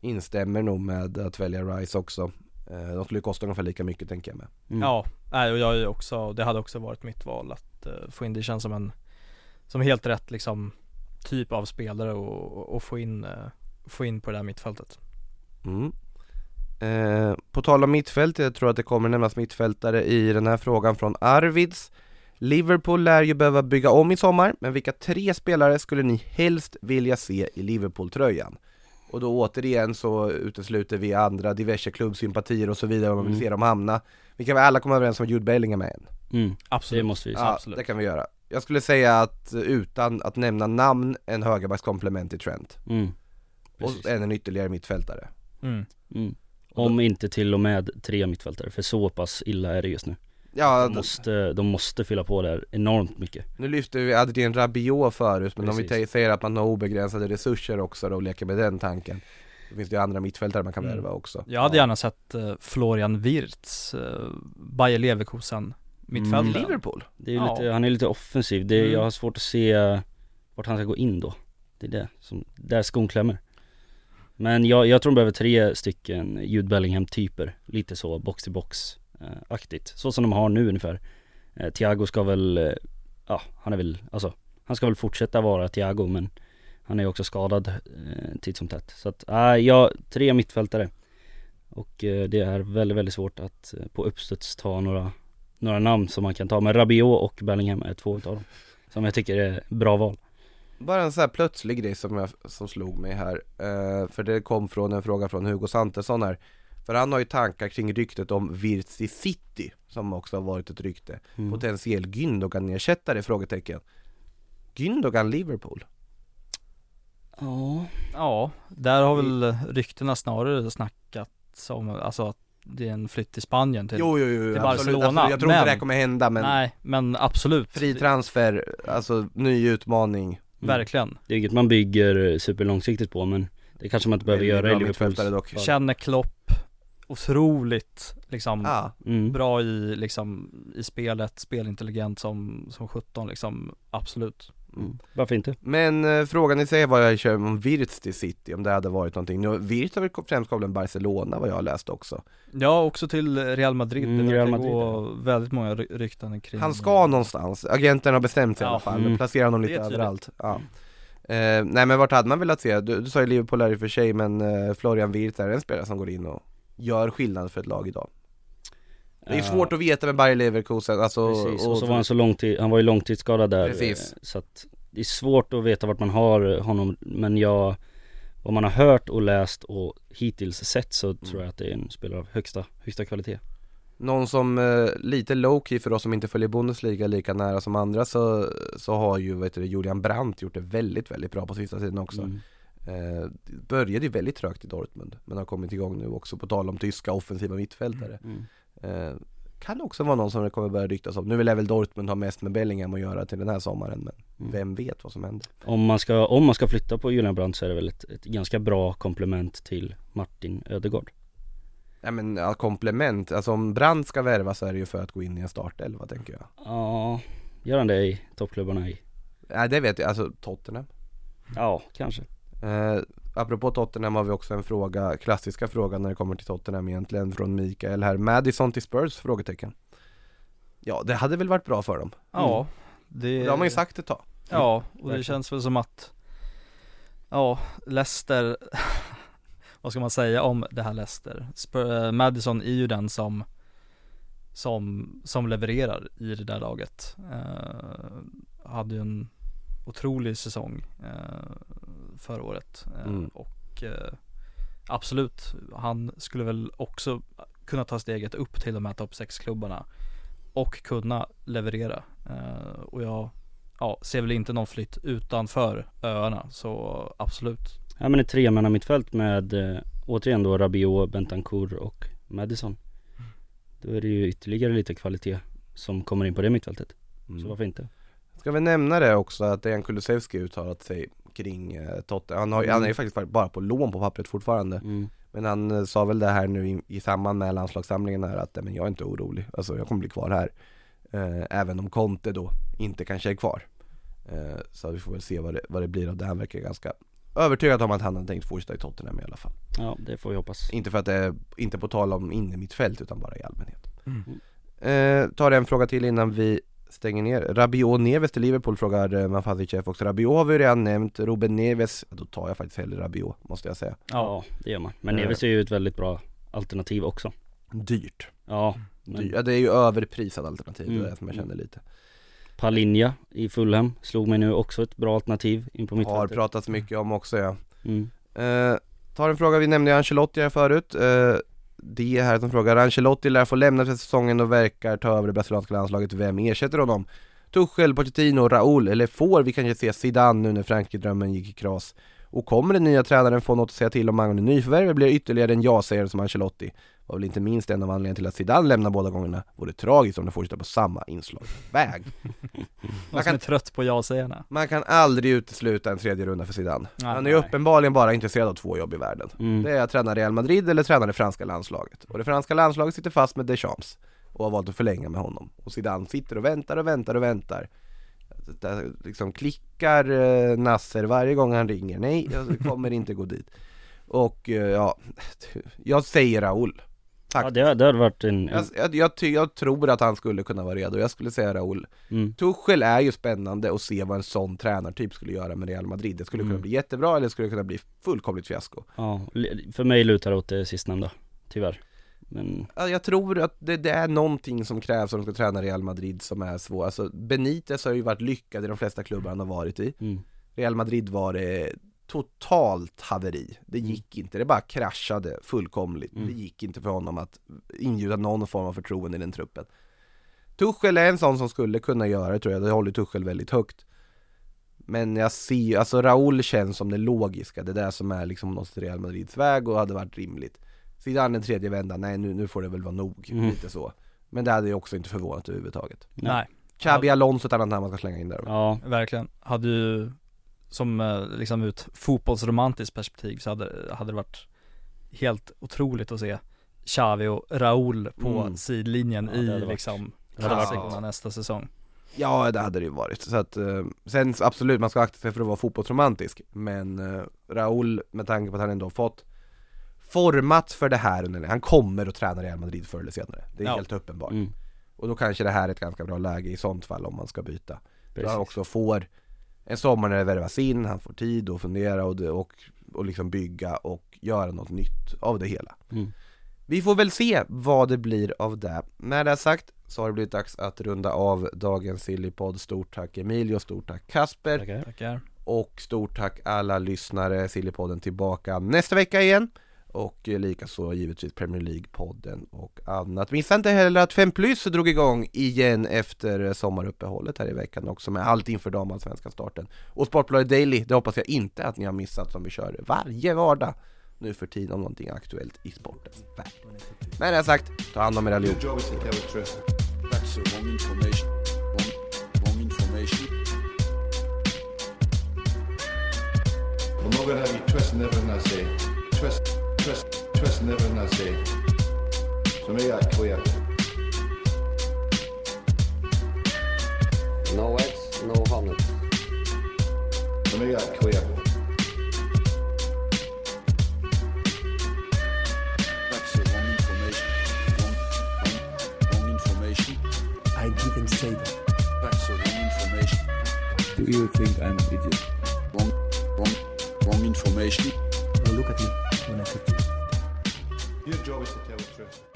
Instämmer nog med att välja Rice också. Eh, De skulle kosta ungefär lika mycket tänker jag med. Mm. Ja, och jag är också, det hade också varit mitt val att eh, få in, det känns som en Som helt rätt liksom typ av spelare och, och, få in, få in på det där mittfältet. Mm. eh, På tal om mittfält, jag tror att det kommer nämnas mittfältare i den här frågan från Arvids Liverpool lär ju behöva bygga om i sommar, men vilka tre spelare skulle ni helst vilja se i Liverpool-tröjan? Och då återigen så utesluter vi andra diverse klubbsympatier och så vidare, om man vill Mm. se dem hamna Vi kan väl alla komma överens om att Jude Bellingham är en? Mm. Absolut Det måste vi Ja, absolut. det kan vi göra Jag skulle säga att eh, utan att nämna namn, en högerbackskomplement till Trent Mm. Och en, en ytterligare mittfältare mm. Mm. Om inte till och med tre mittfältare, för så pass illa är det just nu Ja, De måste, de måste fylla på där enormt mycket. nu lyfte vi Adrien Rabiot förut, men om vi Precis. säger att man har obegränsade resurser också då och leker med den tanken Då finns det ju andra mittfältare man kan Mm. värva också Jag hade gärna sett eh, Florian Wirtz, eh, Bayer Leverkusen mittfältare. Mm. Liverpool? Det är Ja. lite, han är lite offensiv, det, Mm. jag har svårt att se vart han ska gå in då Det är det som, där skon klämmer Men jag, jag tror de behöver tre stycken Jude Bellingham-typer, lite så box till box Eh, aktigt, så som de har nu ungefär. Eh, Thiago ska väl, eh, ja han är väl, alltså Han ska väl fortsätta vara Thiago men Han är ju också skadad eh, titt som tätt. Så att, äh, ja, tre mittfältare. Och eh, det är väldigt, väldigt svårt att eh, på uppstuds ta några några namn som man kan ta, men Rabiot och Bellingham är två utav dem Som jag tycker är bra val. Bara en sån här plötslig grej som, jag, som slog mig här eh, För det kom från en fråga från Hugo Santesson här. För han har ju tankar kring ryktet om Wirtz i City Som också har varit ett rykte Mm. Potentiell Gündogan-ersättare? Frågetecken Gündogan Liverpool? Ja Ja, där har väl ryktena snarare snackats om, alltså att det är en flytt till Spanien till Jo jo jo, till absolut. Barcelona, Alltså, Jag tror inte men- det här kommer hända men Nej, men absolut Fri transfer, alltså ny utmaning Mm. Verkligen Det är inget man bygger superlångsiktigt på men Det kanske man inte behöver göra i dock. Känner Klopp Otroligt liksom Ja, mm. bra i liksom i spelet, spelintelligent som, som 17 liksom, absolut Mm. Varför inte? men eh, frågan i sig var jag kör om Wirtz till City, om det hade varit någonting Nu, Wirtz har väl främst kommit Barcelona vad jag har läst också Ja, också till Real Madrid, Mm, det Real Madrid, gå väldigt många ry- rykten kring Han ska någonstans, agenten har bestämt sig i Ja. alla fall, Mm. placerar honom lite överallt ja. eh, Nej men vart hade man velat se? Du, du sa ju Liverpool här i och för sig men eh, Florian Wirtz är en spelare som går in och gör skillnad för ett lag idag. Det är svårt att veta med Bayer Leverkusen, alltså Precis, och så var han så långtid, han var ju långtidsskadad där Precis. eh, Så att det är svårt att veta vart man har honom Men jag Vad man har hört och läst och hittills sett så tror jag att det är en spelare av högsta, högsta kvalitet. Någon som eh, lite low-key för oss som inte följer Bundesliga lika nära som andra så, så har ju vet du, Julian Brandt gjort det väldigt, väldigt bra på sista tiden också. Mm. Eh, Började ju väldigt trögt i Dortmund men har kommit igång nu också på tal om tyska offensiva mittfältare. Mm. eh, Kan också vara någon som det kommer börja ryktas om. Nu vill väl Dortmund ha mest med Bellingham att göra till den här sommaren men Mm. vem vet vad som händer? Om man ska, om man ska flytta på Julian Brandt så är det väl ett, ett ganska bra komplement till Martin Ödegård Ja men ja, komplement, alltså om Brandt ska värva så är det ju för att gå in i en startelva tänker jag. Ja, gör han det i toppklubbarna i? Nej det vet jag, alltså Tottenham. Ja, kanske Eh, apropå Tottenham har vi också en fråga, klassiska fråga när det kommer till Tottenham egentligen från Mikael här. Madison till Spurs? Frågetecken. Ja, det hade väl varit bra för dem. Ja, det, Det har man ju sagt ett tag. Ja, och det känns väl som att Ja, Leicester (laughs) Vad ska man säga om det här Leicester? Spur, eh, Madison är ju den som Som, som levererar i det där laget eh, Hade ju en otrolig säsong eh, Förra året eh, Mm. och eh, Absolut, han skulle väl också kunna ta steget upp till de här topp 6-klubbarna Och kunna leverera eh, Och jag ja, ser väl inte någon flytt utanför öarna så absolut Ja men ett tremanna mittfält med återigen då Rabiot, Bentancourt och Madison Då är det ju ytterligare lite kvalitet som kommer in på det mittfältet Så Mm. varför inte? Ska vi nämna det också att Dejan Kulusevski uttalat sig kring eh, Tottenham. Han, har, han är ju faktiskt bara på lån på pappret fortfarande. Mm. Men han eh, sa väl det här nu i, i samband med landslagssamlingen här att "Nej, men jag är inte orolig. Alltså jag kommer bli kvar här. Eh, även om Conte då inte kanske är kvar. Eh, så vi får väl se vad det, vad det blir av det. Han verkar ganska övertygad om att han har tänkt fortsätta i Tottenham i alla fall. Ja det får vi hoppas Inte för att det är, inte på tal om inne mitt fält utan bara i allmänhet. Mm. Eh, tar en fråga till innan vi stänger ner. Rabiot Neves till Liverpool frågar eh, Mafazicef också. Rabiot har vi redan nämnt, Ruben Neves, då tar jag faktiskt hellre Rabiot måste jag säga. Ja det gör man Men Eh. Neves är ju ett väldigt bra alternativ också Dyrt. Ja men Dyrt. Ja, det är ju överprisat alternativ, det Mm. är det som jag kände lite. Palinja i Fulham slog mig nu också ett bra alternativ in på Har mittfältet pratats mycket om också ja. mm. Eh, tar en fråga, vi nämnde ju Ancelotti här förut. Eh, det är här som frågar, Ancelotti lär få lämna för säsongen och verkar ta över det brasilianska landslaget. Vem ersätter honom? Tuchel, Pochettino, Raúl eller får vi kanske se Zidane nu när Frankrike-drömmen gick i kras? Och kommer den nya tränaren få något att säga till om angående nyförvärv blir det ytterligare en ja-sägare som Ancelotti? Var väl inte minst en av anledningarna till att Zidane lämnar båda gångerna. Vore tragiskt om de fortsätter på samma inslagsväg. (laughs) Man kan- är trött på ja-sägarna. Man kan aldrig utesluta en tredje runda för Zidane. Nej, Han är nej. uppenbarligen bara intresserad av två jobb i världen. Mm. Det är att träna Real Madrid eller träna det franska landslaget. Och det franska landslaget sitter fast med Deschamps och har valt att förlänga med honom. Och Zidane sitter och väntar och väntar och väntar. Där liksom klickar eh, Nasser varje gång han ringer. Nej, jag kommer inte gå dit. Och eh, ja, jag säger Raúl. Ja det, det hade varit en, Jag, jag, jag, jag tror att han skulle kunna vara redo, jag skulle säga Raúl. mm. Tuchel är ju spännande att se vad en sån tränartyp skulle göra med Real Madrid. Det skulle kunna Mm. bli jättebra eller det skulle kunna bli fullkomligt fiasko. Ja, för mig lutar det åt det sistnämnda, tyvärr Men, Ja, Jag tror att det, det är någonting som krävs om de ska träna Real Madrid som är svårt. Alltså Benitez har ju varit lyckad i de flesta klubbar han har varit i. mm. Real Madrid var det totalt haveri. Det Mm. gick inte, det bara kraschade fullkomligt. Mm. Det gick inte för honom att ingjuta någon form av förtroende i den truppen. Tuchel är en sån som skulle kunna göra det tror jag, det håller Tuchel väldigt högt. Men jag ser, alltså Raúl känns som det logiska, det där som är liksom något Real Madrids väg och hade varit rimligt. Zidane den tredje vändan, nej nu, nu får det väl vara nog, Mm. lite så. Men det hade jag också inte förvånat överhuvudtaget. Nej, Xabi Alonso ett annat namn man ska slänga in där. Ja, verkligen. Hade ju, som eh, liksom ett fotbollsromantiskt perspektiv så hade, hade det varit helt otroligt att se Xavi och Raúl på Mm. sidlinjen Ja, i liksom klassikerna nästa säsong. Ja, det hade det ju varit. Så att, eh, sen absolut, man ska akta sig för att vara fotbollsromantisk. Men eh, Raúl, med tanke på att han ändå har fått format för det här under Han kommer att träna Real Madrid förr eller senare. Det är Ja. helt uppenbart. mm. Och då kanske det här är ett ganska bra läge i sånt fall om man ska byta. Då precis han också får en sommar när det värvas in, han får tid att fundera och, och, och liksom bygga och göra något nytt av det hela. mm. Vi får väl se vad det blir av det. Med det sagt så har det blivit dags att runda av dagens Sillypodd. Stort tack Emilio, stort tack Kasper Tackar. Tackar. och stort tack alla lyssnare. Sillypodden tillbaka nästa vecka igen. Och eh, likaså givetvis Premier League-podden och annat. Missa inte heller att 5 plus drog igång igen efter sommaruppehållet här i veckan också med allt inför damallsvenskan starten. Och Sportbladet Daily, det hoppas jag inte att ni har missat som vi kör varje vardag nu för tiden om någonting aktuellt i sportens värld. Med det sagt, ta hand om er allihop. I'm not everything I say. Twist, twisting everything I say. So make that clear. No eggs, no hornets. So make that clear. That's the wrong information. Wrong, wrong, wrong information. I didn't say that. That's the wrong information. Do you think I'm an idiot? Wrong, wrong, wrong information. Now look at me when I talk to you. Your job is to tell the truth.